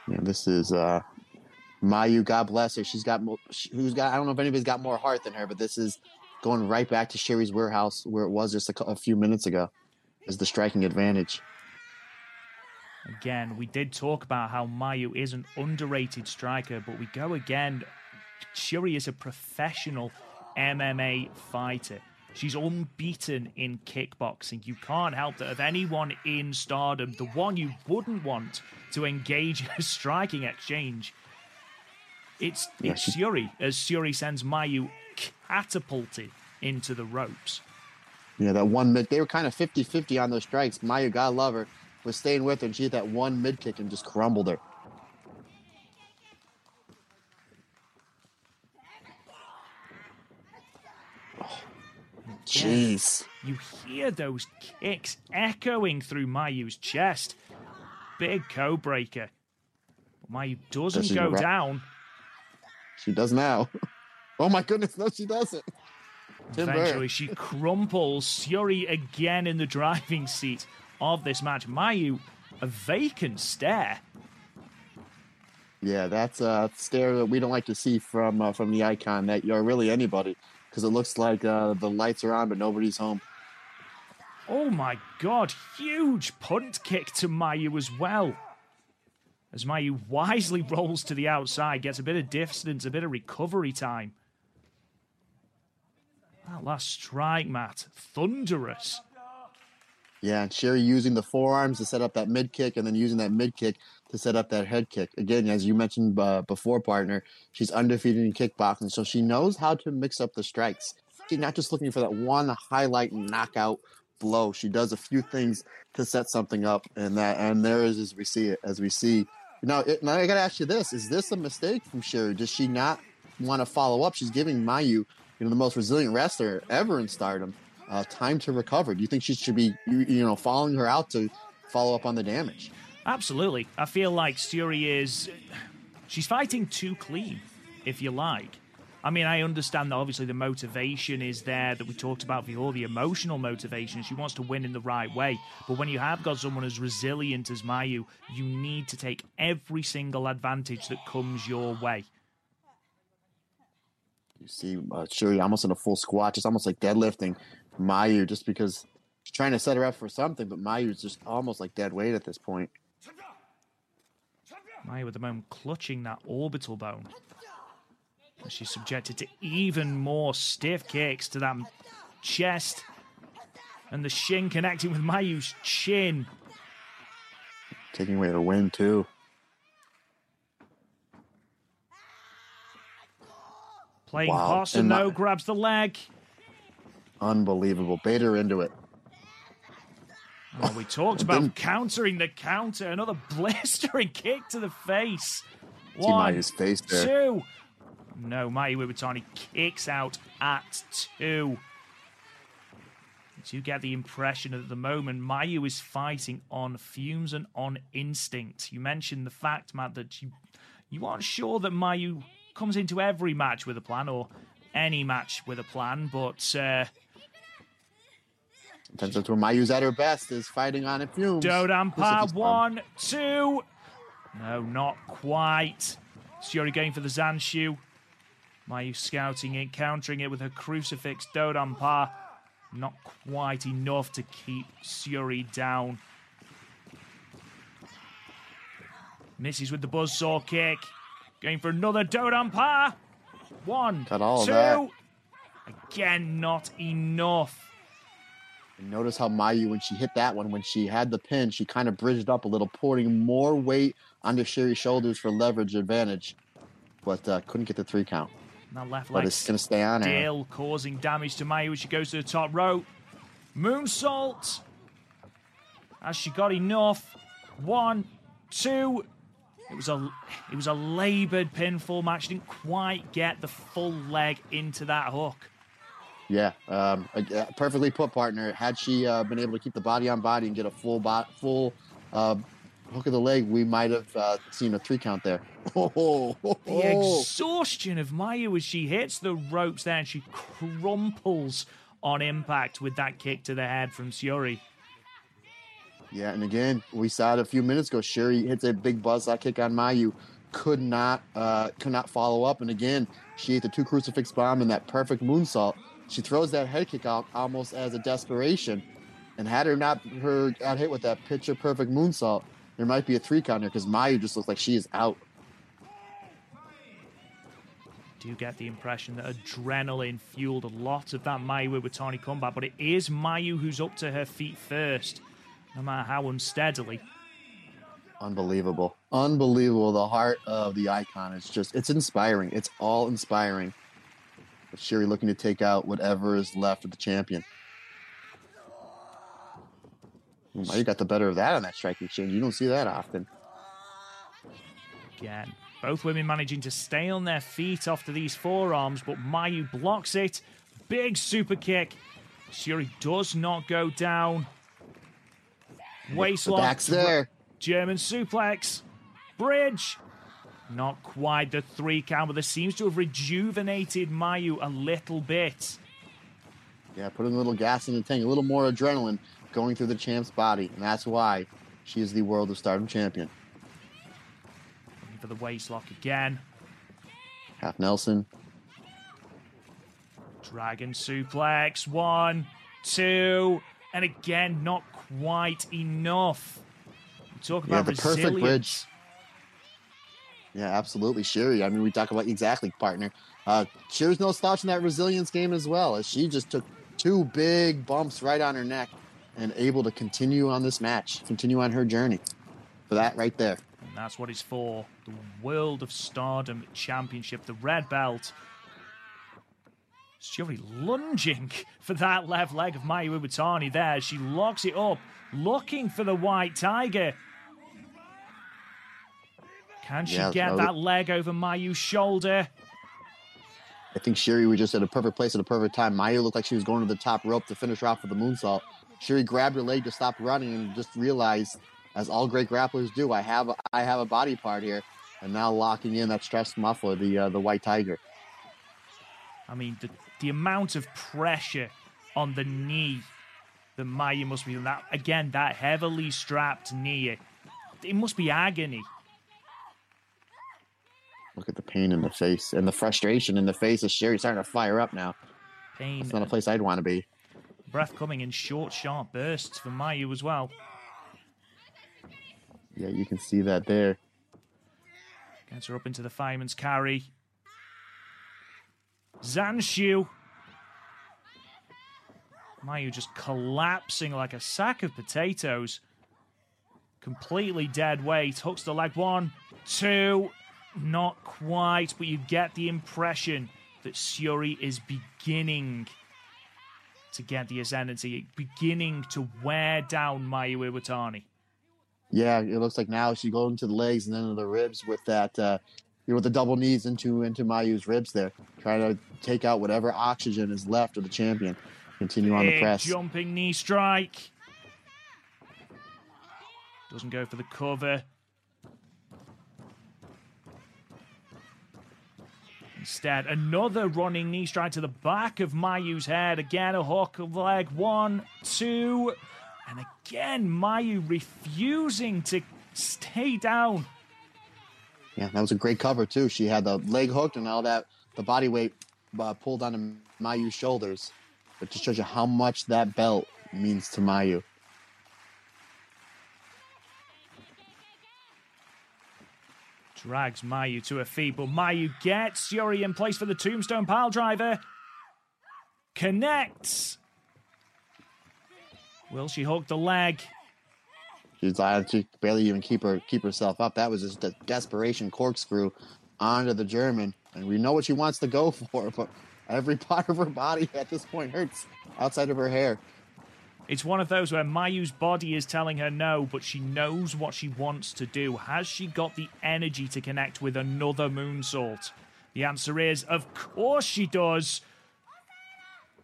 Yeah, this is uh, Mayu. God bless her. She's got who's got. I don't know if anybody's got more heart than her, but this is going right back to Syuri's warehouse where it was just a, a few minutes ago. Is the striking advantage? Again, we did talk about how Mayu is an underrated striker, but we go again. Syuri is a professional MMA fighter. She's unbeaten in kickboxing. You can't help that of anyone in stardom, the one you wouldn't want to engage in a striking exchange. It's, it's Syuri, as Syuri sends Mayu catapulted into the ropes. Yeah, that one mid. They were kind of 50-50 on those strikes. Mayu, God love her, was staying with her, and she hit that one mid kick and just crumbled her. Jeez. You hear those kicks echoing through Mayu's chest. Big code breaker. But Mayu doesn't Does go ra- down. She does now. Oh my goodness, no, she doesn't. Tim Burr. Eventually, she crumples. Yuri again in the driving seat of this match. Mayu, a vacant stare. Yeah, that's a stare that we don't like to see from uh, from the icon. That you're really anybody, because it looks like uh, the lights are on, but nobody's home. Oh my god, huge punt kick to Mayu as well. As Mayu wisely rolls to the outside, gets a bit of distance, a bit of recovery time. That last strike, Matt, thunderous. Yeah, and Syuri using the forearms to set up that mid kick, and then using that mid kick to set up that head kick. Again, as you mentioned uh, before, partner, she's undefeated in kickboxing, so she knows how to mix up the strikes. She's not just looking for that one highlight knockout blow. She does a few things to set something up, and that and there is as we see it, as we see. Now, it, now I got to ask you this: Is this a mistake from Syuri? Does she not want to follow up? She's giving Mayu, you know, the most resilient wrestler ever in Stardom, uh, time to recover. Do you think she should be, you, you know, following her out to follow up on the damage? Absolutely. I feel like Syuri is. She's fighting too clean, if you like. I mean, I understand that obviously the motivation is there that we talked about before, the emotional motivation. She wants to win in the right way. But when you have got someone as resilient as Mayu, you need to take every single advantage that comes your way. You see uh, Syuri almost in a full squat, just almost like deadlifting Mayu, just because she's trying to set her up for something, but Mayu's just almost like dead weight at this point. Mayu at the moment clutching that orbital bone. And She's subjected to even more stiff kicks to that chest. And the shin connecting with Mayu's chin. Taking away her win too. Playing Wow. boss And and no grabs the leg. Unbelievable. Bait her into it. We talked about countering the counter. Another blistering kick to the face. One, face there. two. No, Mayu Iwatani kicks out at two. You get the impression at the moment Mayu is fighting on fumes and on instinct. You mentioned the fact, Matt, that you you aren't sure that Mayu comes into every match with a plan or any match with a plan, but uh, That's where Mayu's at her best, is fighting on a fumes. Dodonpa, one, two. No, not quite. Syuri going for the Zanshu. Mayu scouting it, countering it with her crucifix. Dodonpa. Not quite enough to keep Syuri down. Misses with the buzzsaw kick. Going for another Dodonpa. One, Cut all two. Again, not enough. And notice how Mayu, when she hit that one, when she had the pin, she kind of bridged up a little, putting more weight onto Syuri's shoulders for leverage advantage, but uh, couldn't get the three count. Now left leg But it's going to stay on her. still causing damage to Mayu as she goes to the top rope. Moonsault. Has she got enough? One, two. It was a it was a laboured pinfall match. Didn't quite get the full leg into that hook. Yeah, um, perfectly put, partner. Had she uh, been able to keep the body on body and get a full bot, full uh, hook of the leg, we might have uh, seen a three count there. Oh, The exhaustion of Mayu as she hits the ropes there and she crumples on impact with that kick to the head from Syuri. Yeah, and again, we saw it a few minutes ago. Syuri hits a big buzzsaw kick on Mayu, could not uh, could not follow up, and again, she ate the two crucifix bomb and that perfect moonsault. She throws that head kick out almost as a desperation, and had her not her got hit with that picture perfect moonsault, there might be a three counter because Mayu just looks like she is out. do you get the impression that adrenaline fueled a lot of that Mayu Iwatani comeback, but it is Mayu who's up to her feet first, no matter how unsteadily. Unbelievable. Unbelievable. The heart of the icon is just, it's inspiring. It's all inspiring. Syuri looking to take out whatever is left of the champion. Well, you got the better of that on that striking exchange. You don't see that often. Again, both women managing to stay on their feet after these forearms, but Mayu blocks it. Big super kick. Syuri does not go down. Waistlock. back's there. German suplex. Bridge. Not quite the three count, but this seems to have rejuvenated Mayu a little bit. Yeah, putting a little gas in the tank, a little more adrenaline going through the champ's body. And that's why she is the World of Stardom champion. Looking for the waistlock again. Half Nelson. Dragon suplex. One, two, and again, not quite enough. We talk Yeah, about the perfect resilience. bridge. Yeah, absolutely. Syuri. I mean, we talk about exactly, partner. Uh, Syuri's no slouch in that resilience game as well, as she just took two big bumps right on her neck and able to continue on this match, continue on her journey. For that right there. And that's what it's for. The World of Stardom Championship, the red belt. Syuri lunging for that left leg of Mayu Iwatani there. She locks it up, looking for the white tiger. Can she Yeah, get that that leg over Mayu's shoulder? I think Syuri was just at a perfect place at a perfect time. Mayu looked like she was going to the top rope to finish her off with the moonsault. Syuri grabbed her leg to stop running and just realized, as all great grapplers do, I have a, I have a body part here, and now locking in that stretch muffler, the uh, the white tiger. I mean, the, the amount of pressure on the knee that Mayu must be that again, that heavily strapped knee. It must be agony. Look at the pain in the face and the frustration in the face of Syuri starting to fire up now. Pain, That's not a place I'd want to be. breath coming in short, sharp bursts for Mayu as well. Yeah, you can see that there. Gets her up into the fireman's carry. Zanshu. Mayu just collapsing like a sack of potatoes. Completely dead weight. Hooks the leg. One, two. Not quite, but you get the impression that Syuri is beginning to get the ascendancy, beginning to wear down Mayu Iwatani. Yeah, it looks like now she's going to the legs and then to the ribs with that, uh, you know, with the double knees into into Mayu's ribs there, trying to take out whatever oxygen is left of the champion. Continue on the press. Jumping knee strike. Doesn't go for the cover. Instead, another running knee strike to the back of Mayu's head. Again, a hook of leg. One, two. And again, Mayu refusing to stay down. Yeah, that was a great cover too. She had the leg hooked and all that, the body weight uh, pulled onto Mayu's shoulders. but just shows you how much that belt means to Mayu. Drags Mayu to her feet, but Mayu gets Yuri in place for the tombstone pile driver. Connects. Will she hook the leg? She's uh, she barely even keep her keep herself up. That was just a desperation corkscrew onto the German, and we know what she wants to go for, but every part of her body at this point hurts outside of her hair. It's one of those where Mayu's body is telling her no, but she knows what she wants to do. Has she got the energy to connect with another moonsault? The answer is, of course she does.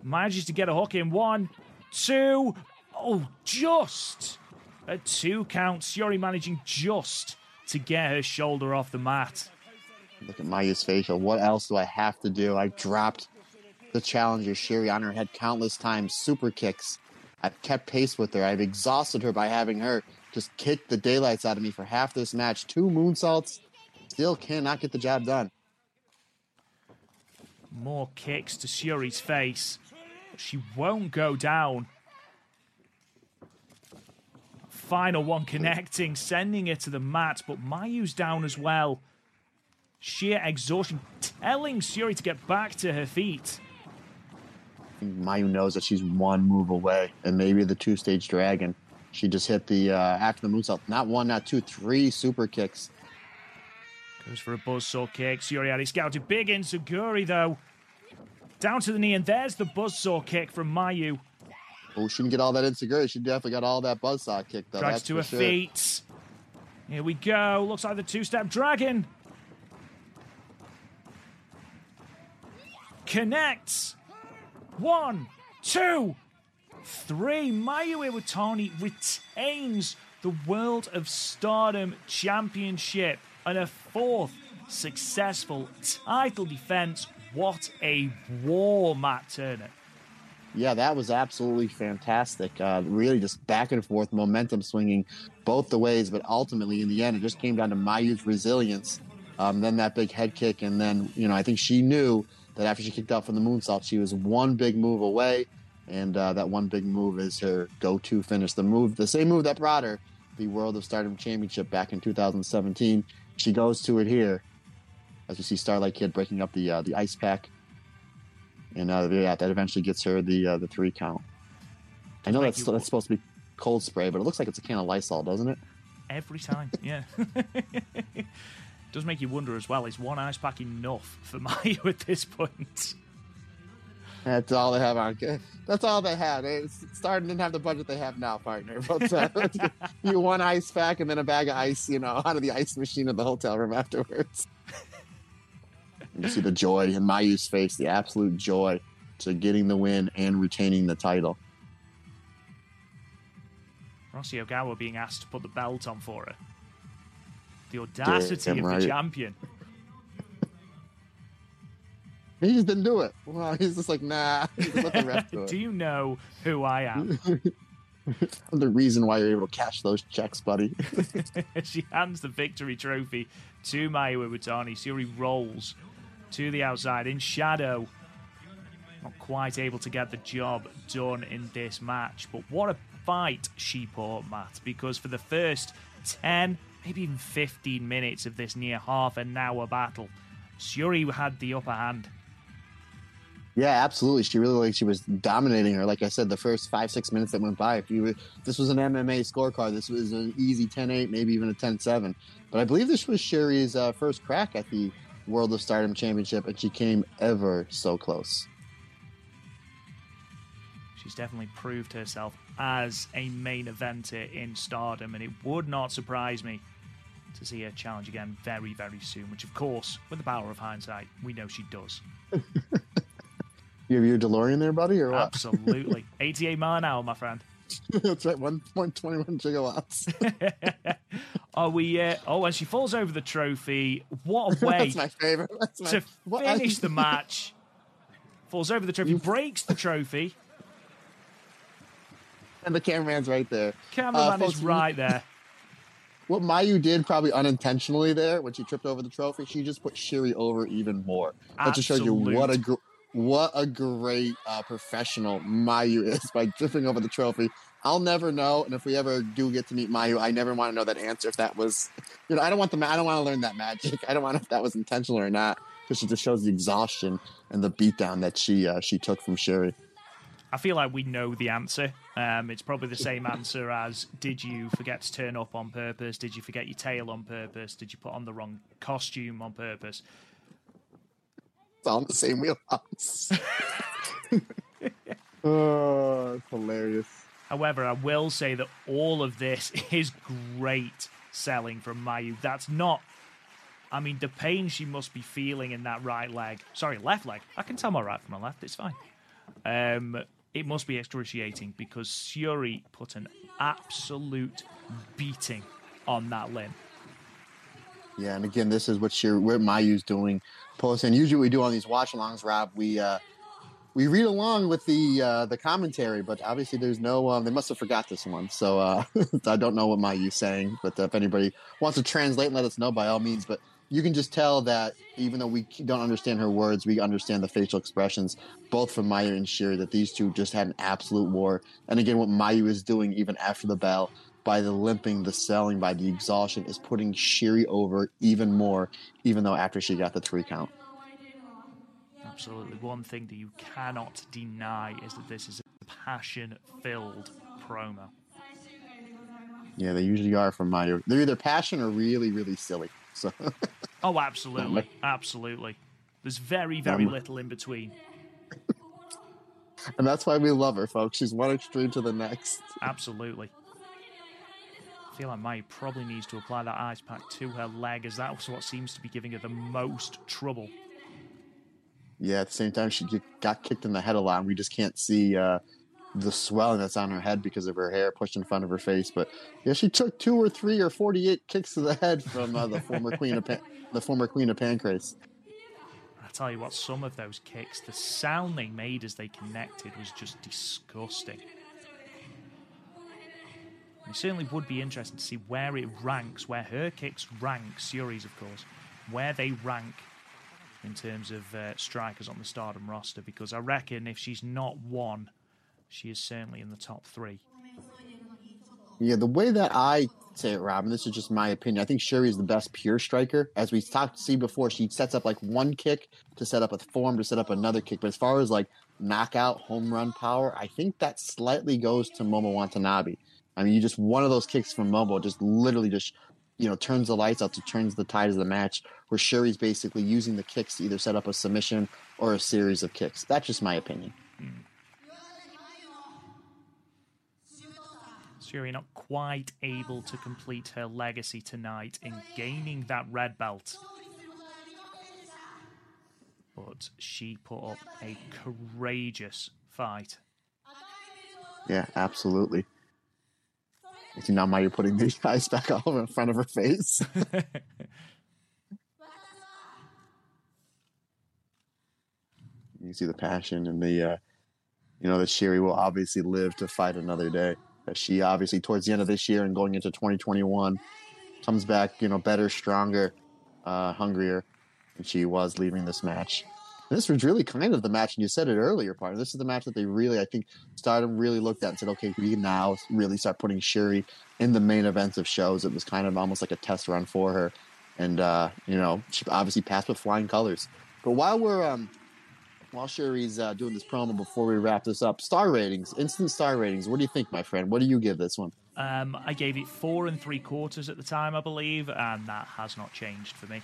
Manages to get a hook in one, two, oh, just a two count. Yuri managing just to get her shoulder off the mat. Look at Mayu's facial. What else do I have to do? I dropped the challenger Syuri on her head countless times. Super kicks. I've kept pace with her. I've exhausted her by having her just kick the daylights out of me for half this match. Two moonsaults. Still cannot get the job done. More kicks to Syuri's face. She won't go down. Final one connecting, sending her to the mat, but Mayu's down as well. Sheer exhaustion, telling Syuri to get back to her feet. Mayu knows that she's one move away, and maybe the two stage dragon. She just hit the uh, after the moonsault. Not one, not two, three super kicks. Goes for a buzzsaw kick. It scouted big in Suguri though. Down to the knee, and there's the buzzsaw kick from Mayu. Oh, she didn't get all that insecurity. She definitely got all that buzzsaw kick, though. Drags that's to her sure. feet. Here we go. Looks like the two step dragon. Connects. One, two, three. Mayu Iwatani retains the World of Stardom Championship and a fourth successful title defense. What a war, Matt Turner. Yeah, that was absolutely fantastic. Uh, really just back and forth, momentum swinging both the ways, but ultimately in the end, it just came down to Mayu's resilience. Um, then that big head kick, and then you know I think she knew that after she kicked out from the moonsault, she was one big move away, and uh, that one big move is her go-to finish. The move, the same move that brought her the World of Stardom Championship back in 2017. She goes to it here, as we see Starlight Kid breaking up the uh, the ice pack and uh, yeah, that eventually gets her the uh, the three count. I know that's that's supposed to be cold spray, but it looks like it's a can of Lysol, doesn't it? Every time, yeah. Does make you wonder as well, is one ice pack enough for Mayu at this point? That's all they have on. That's all they had. It's, Stardom didn't have the budget they have now, partner. But uh, you one ice pack and then a bag of ice, you know, out of the ice machine in the hotel room afterwards. you see the joy in Mayu's face, the absolute joy to getting the win and retaining the title. Rossy Ogawa being asked to put the belt on for her. The audacity Damn of right. the champion. He just didn't do it. Well, he's just like, nah. Just let the ref do. Do you know who I am? I'm the reason why you're able to cash those checks, buddy. she hands the victory trophy to Mayu Iwatani. Syuri rolls to the outside in shadow. Not quite able to get the job done in this match. But what a fight she put, Matt, because for the first 10, maybe even 15 minutes of this near half an hour battle, Syuri had the upper hand. Yeah, absolutely. She really like she was dominating her. Like I said, the first five six minutes that went by. If you if this was an MMA scorecard, this was an easy 10-8, maybe even a 10-7. But I believe this was Syuri's uh, first crack at the World of Stardom Championship, and she came ever so close. She's definitely proved herself as a main eventer in Stardom, and it would not surprise me to see her challenge again very, very soon. Which, of course, with the power of hindsight, we know she does. You have your DeLorean there, buddy, or what? Absolutely, 88 mile an hour, my friend. That's right, 1.21 gigawatts. Are we? Uh, oh, and she falls over the trophy. What a way That's my favorite. That's my, to what- finish the match! Falls over the trophy, breaks the trophy. and the cameraman's right there. Cameraman Uh, folks, is right there. What Mayu did probably unintentionally there when she tripped over the trophy, she just put Syuri over even more. That just shows you what a gr- what a great uh, professional Mayu is by tripping over the trophy. I'll never know, and if we ever do get to meet Mayu, I never want to know that answer. If that was, you know, I don't want the, ma- I don't want to learn that magic. I don't want if that was intentional or not, because she just shows the exhaustion and the beatdown that she uh, she took from Syuri. I feel like we know the answer. Um, it's probably the same answer as Did you forget to turn up on purpose? Did you forget your tail on purpose? Did you put on the wrong costume on purpose? It's all in the same wheelhouse. oh, it's hilarious. However, I will say that all of this is great selling from Mayu. That's not. I mean, the pain she must be feeling in that right leg. Sorry, left leg. I can tell my right from my left. It's fine. Um, it must be excruciating because Syuri put an absolute beating on that limb. Yeah, and again, this is what she, what Mayu's doing. Post and usually we do on these watch-alongs, Rob. We uh, we read along with the uh, the commentary, but obviously there's no. Um, they must have forgot this one, so uh, I don't know what Mayu's saying. But if anybody wants to translate, let us know by all means. But you can just tell that even though we don't understand her words, we understand the facial expressions, both from Mayu and Syuri, that these two just had an absolute war. And again, what Mayu is doing even after the bell, by the limping, the selling, by the exhaustion, is putting Syuri over even more, even though after she got the three count. Absolutely. One thing that you cannot deny is that this is a passion filled promo. Yeah, they usually are from Mayu. They're either passion or really, really silly. So Oh, absolutely. Absolutely. There's very, very little in between. and that's why we love her, folks. She's one extreme to the next. Absolutely. I feel like Mai probably needs to apply that ice pack to her leg, as that's what seems to be giving her the most trouble. Yeah, at the same time, she got kicked in the head a lot, and we just can't see uh, the swelling that's on her head because of her hair pushed in front of her face. But yeah, she took two or three or forty-eight kicks to the head from uh, the former queen of Pan- the former queen of Pancrase. I tell you what, some of those kicks, the sound they made as they connected was just disgusting. It certainly would be interesting to see where it ranks, where her kicks rank, Syuri's of course, where they rank in terms of uh, strikers on the Stardom roster, because I reckon if she's not one, she is certainly in the top three. Yeah, the way that I say it, Robin, this is just my opinion. I think Syuri is the best pure striker. As we talked see before, she sets up like one kick to set up a form to set up another kick. But as far as like knockout home run power, I think that slightly goes to Momo Watanabe. I mean, you just one of those kicks from Momo just literally just you know turns the lights out to turns the tide of the match. Where Syuri's basically using the kicks to either set up a submission or a series of kicks. That's just my opinion. Mm. Syuri not quite able to complete her legacy tonight in gaining that red belt. But she put up a courageous fight. Yeah, absolutely. You see now, Mayu putting these guys back all in front of her face. you see the passion and the, uh, you know, that Syuri will obviously live to fight another day. She obviously, towards the end of this year and going into 2021, comes back, you know, better, stronger, uh, hungrier than she was leaving this match. And this was really kind of the match, and you said it earlier, part. This is the match that they really, I think, Stardom really looked at and said, okay, we now really start putting Syuri in the main events of shows. It was kind of almost like a test run for her. And, uh, you know, she obviously passed with flying colors. But while we're, um, while Syuri's uh, doing this promo before we wrap this up, star ratings, instant star ratings. What do you think, my friend? What do you give this one? Um, I gave it four and three quarters at the time, I believe, and that has not changed for me.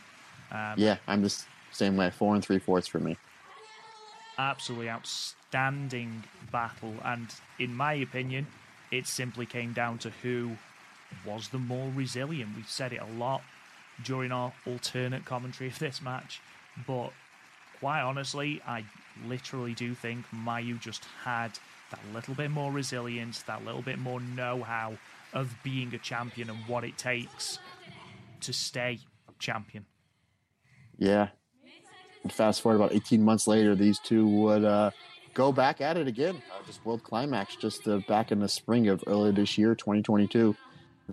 Um, Yeah, I'm just same way. Four and three fourths for me. absolutely outstanding battle. And in my opinion, it simply came down to who was the more resilient. We've said it a lot during our alternate commentary of this match, but quite honestly, I literally do think Mayu just had that little bit more resilience, that little bit more know how of being a champion and what it takes to stay champion. Yeah. Fast forward about 18 months later, these two would uh, go back at it again. Uh, just World Climax, just uh, back in the spring of earlier this year, 2022.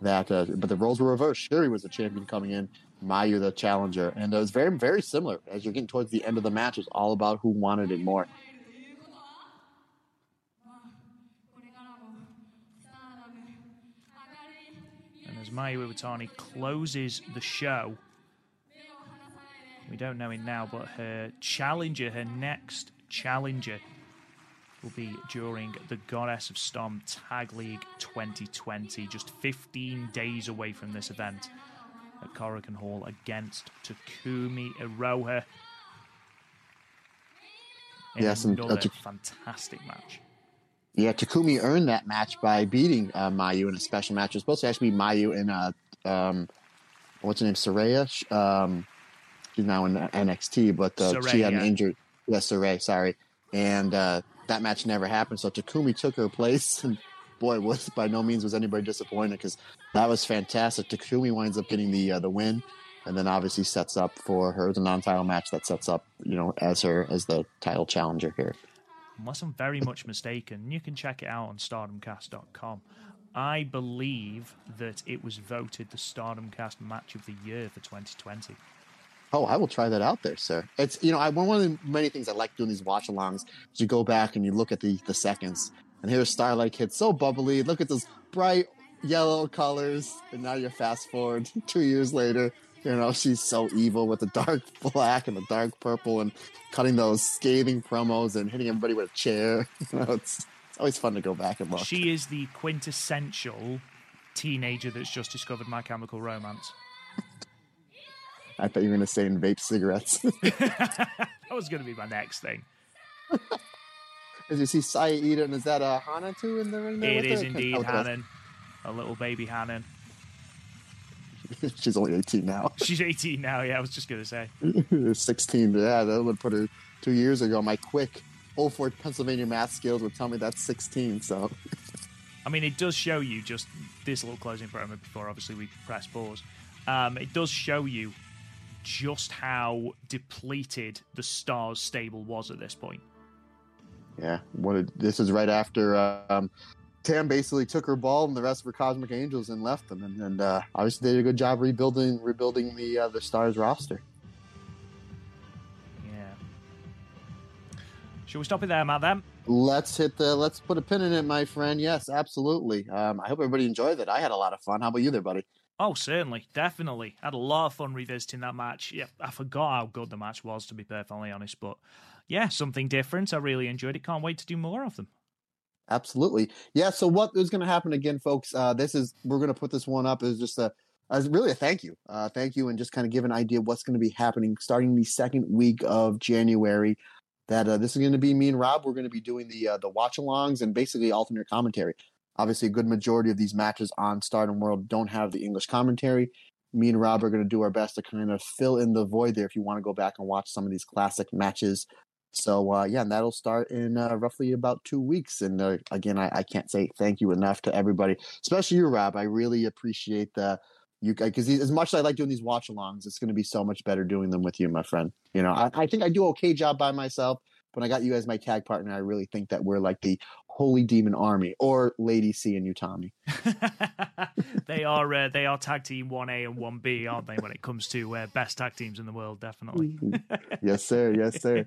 That, uh, but the roles were reversed. Syuri was the champion coming in, Mayu the challenger, and it was very very similar. As you're getting towards the end of the match, it's all about who wanted it more. And as Mayu Iwatani closes the show, we don't know it now, but her challenger, her next challenger, will be during the Goddess of Storm Tag League 2020, just 15 days away from this event at Korakuen Hall against Takumi Iroha. Yes, and, uh, another fantastic match. Yeah, Takumi earned that match by beating uh, Mayu in a special match. It was supposed to actually be Mayu and uh, um, what's her name, Soraya. Um, she's now in NXT, but uh, she had an injury. Yes, Yeah, Soraya, sorry, and uh, that match never happened. So Takumi took her place, and boy, was by no means was anybody disappointed because that was fantastic. Takumi winds up getting the uh, the win, and then obviously sets up for her the non-title match that sets up, you know, as her as the title challenger here. unless I'm very much mistaken, you can check it out on stardomcast.com. I believe that it was voted the Stardomcast match of the year for 2020. Oh, I will try that out there, sir. It's you know, I one of the many things I like doing these watch alongs is you go back and you look at the the seconds, and here's Starlight Kid, so bubbly. Look at those bright yellow colors, and now you're fast forward two years later. You know, she's so evil with the dark black and the dark purple, and cutting those scathing promos and hitting everybody with a chair. You know, it's it's always fun to go back and look. She is the quintessential teenager that's just discovered My Chemical Romance. I thought you were going to say in vape cigarettes. That was going to be my next thing. As you see, Saya and is that a Hana too in the ring there? It her? indeed Oh, it. Hanan, a little baby Hanan. She's only 18 now. She's 18 now, yeah, I was just going to say. 16. Yeah, that would put her two years ago. My quick Old 04 Pennsylvania math skills would tell me that's 16. So, I mean, it does show you just this little closing promo before obviously we press pause. Um, it does show you just how depleted the Stars stable was at this point. yeah, what this is right after um, Tam basically took her ball and the rest of her Cosmic Angels and left them. And, and uh, obviously, they did a good job rebuilding rebuilding the uh, the Stars roster. Yeah. Should we stop it there, Matt? Then Let's hit the let's put a pin in it, my friend. Yes, absolutely. Um, I hope everybody enjoyed it. I had a lot of fun. How about you, there, buddy? Oh, certainly, definitely. Had a lot of fun revisiting that match. Yeah, I forgot how good the match was, to be perfectly honest. But yeah, something different. I really enjoyed it. Can't wait to do more of them. Absolutely. Yeah. So what is going to happen again, folks? Uh, this is we're going to put this one up as just a as really a thank you, uh, thank you, and just kind of give an idea of what's going to be happening starting the second week of January. That uh, this is going to be me and Rob. We're going to be doing the uh, the watch alongs and basically alternate commentary. Obviously, a good majority of these matches on Stardom World don't have the English commentary. Me and Rob are going to do our best to kind of fill in the void there. If you want to go back and watch some of these classic matches so uh, yeah, and that'll start in uh, roughly about two weeks. And uh, again, I, I can't say thank you enough to everybody, especially you, Rob. I really appreciate the you because as much as I like doing these watch alongs, it's going to be so much better doing them with you, my friend. You know, I, I think I do okay job by myself. When I got you as my tag partner, I really think that we're like the Holy Demon Army or Lady C and you, Tommy. they are uh, they are tag team one A and one B, aren't they? When it comes to uh, best tag teams in the world, definitely. yes, sir. Yes, sir.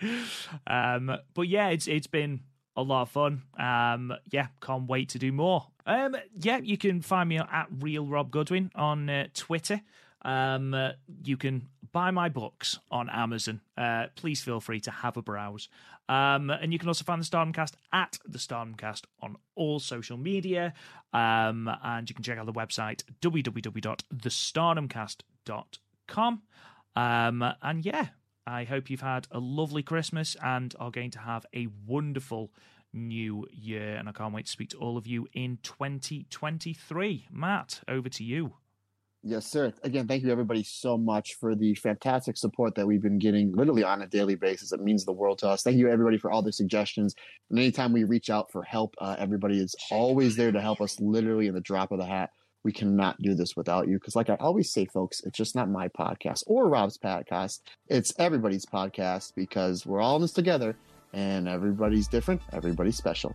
um, but yeah, it's it's been a lot of fun. Um, yeah, can't wait to do more. Um, yeah, you can find me at Real Rob Goodwin on uh, Twitter. Um, uh, you can buy my books on Amazon. Uh, please feel free to have a browse. Um, and you can also find the Stardomcast at the Stardomcast on all social media. Um, and you can check out the website www.thestardomcast.com. Um, and yeah, I hope you've had a lovely Christmas and are going to have a wonderful new year. And I can't wait to speak to all of you in 2023. Matt, over to you. Yes, sir. Again, thank you everybody so much for the fantastic support that we've been getting literally on a daily basis. It means the world to us. Thank you everybody for all the suggestions. And anytime we reach out for help, uh, everybody is always there to help us literally in the drop of the hat. We cannot do this without you. Because, like I always say, folks, it's just not my podcast or Rob's podcast. It's everybody's podcast because we're all in this together and everybody's different. Everybody's special.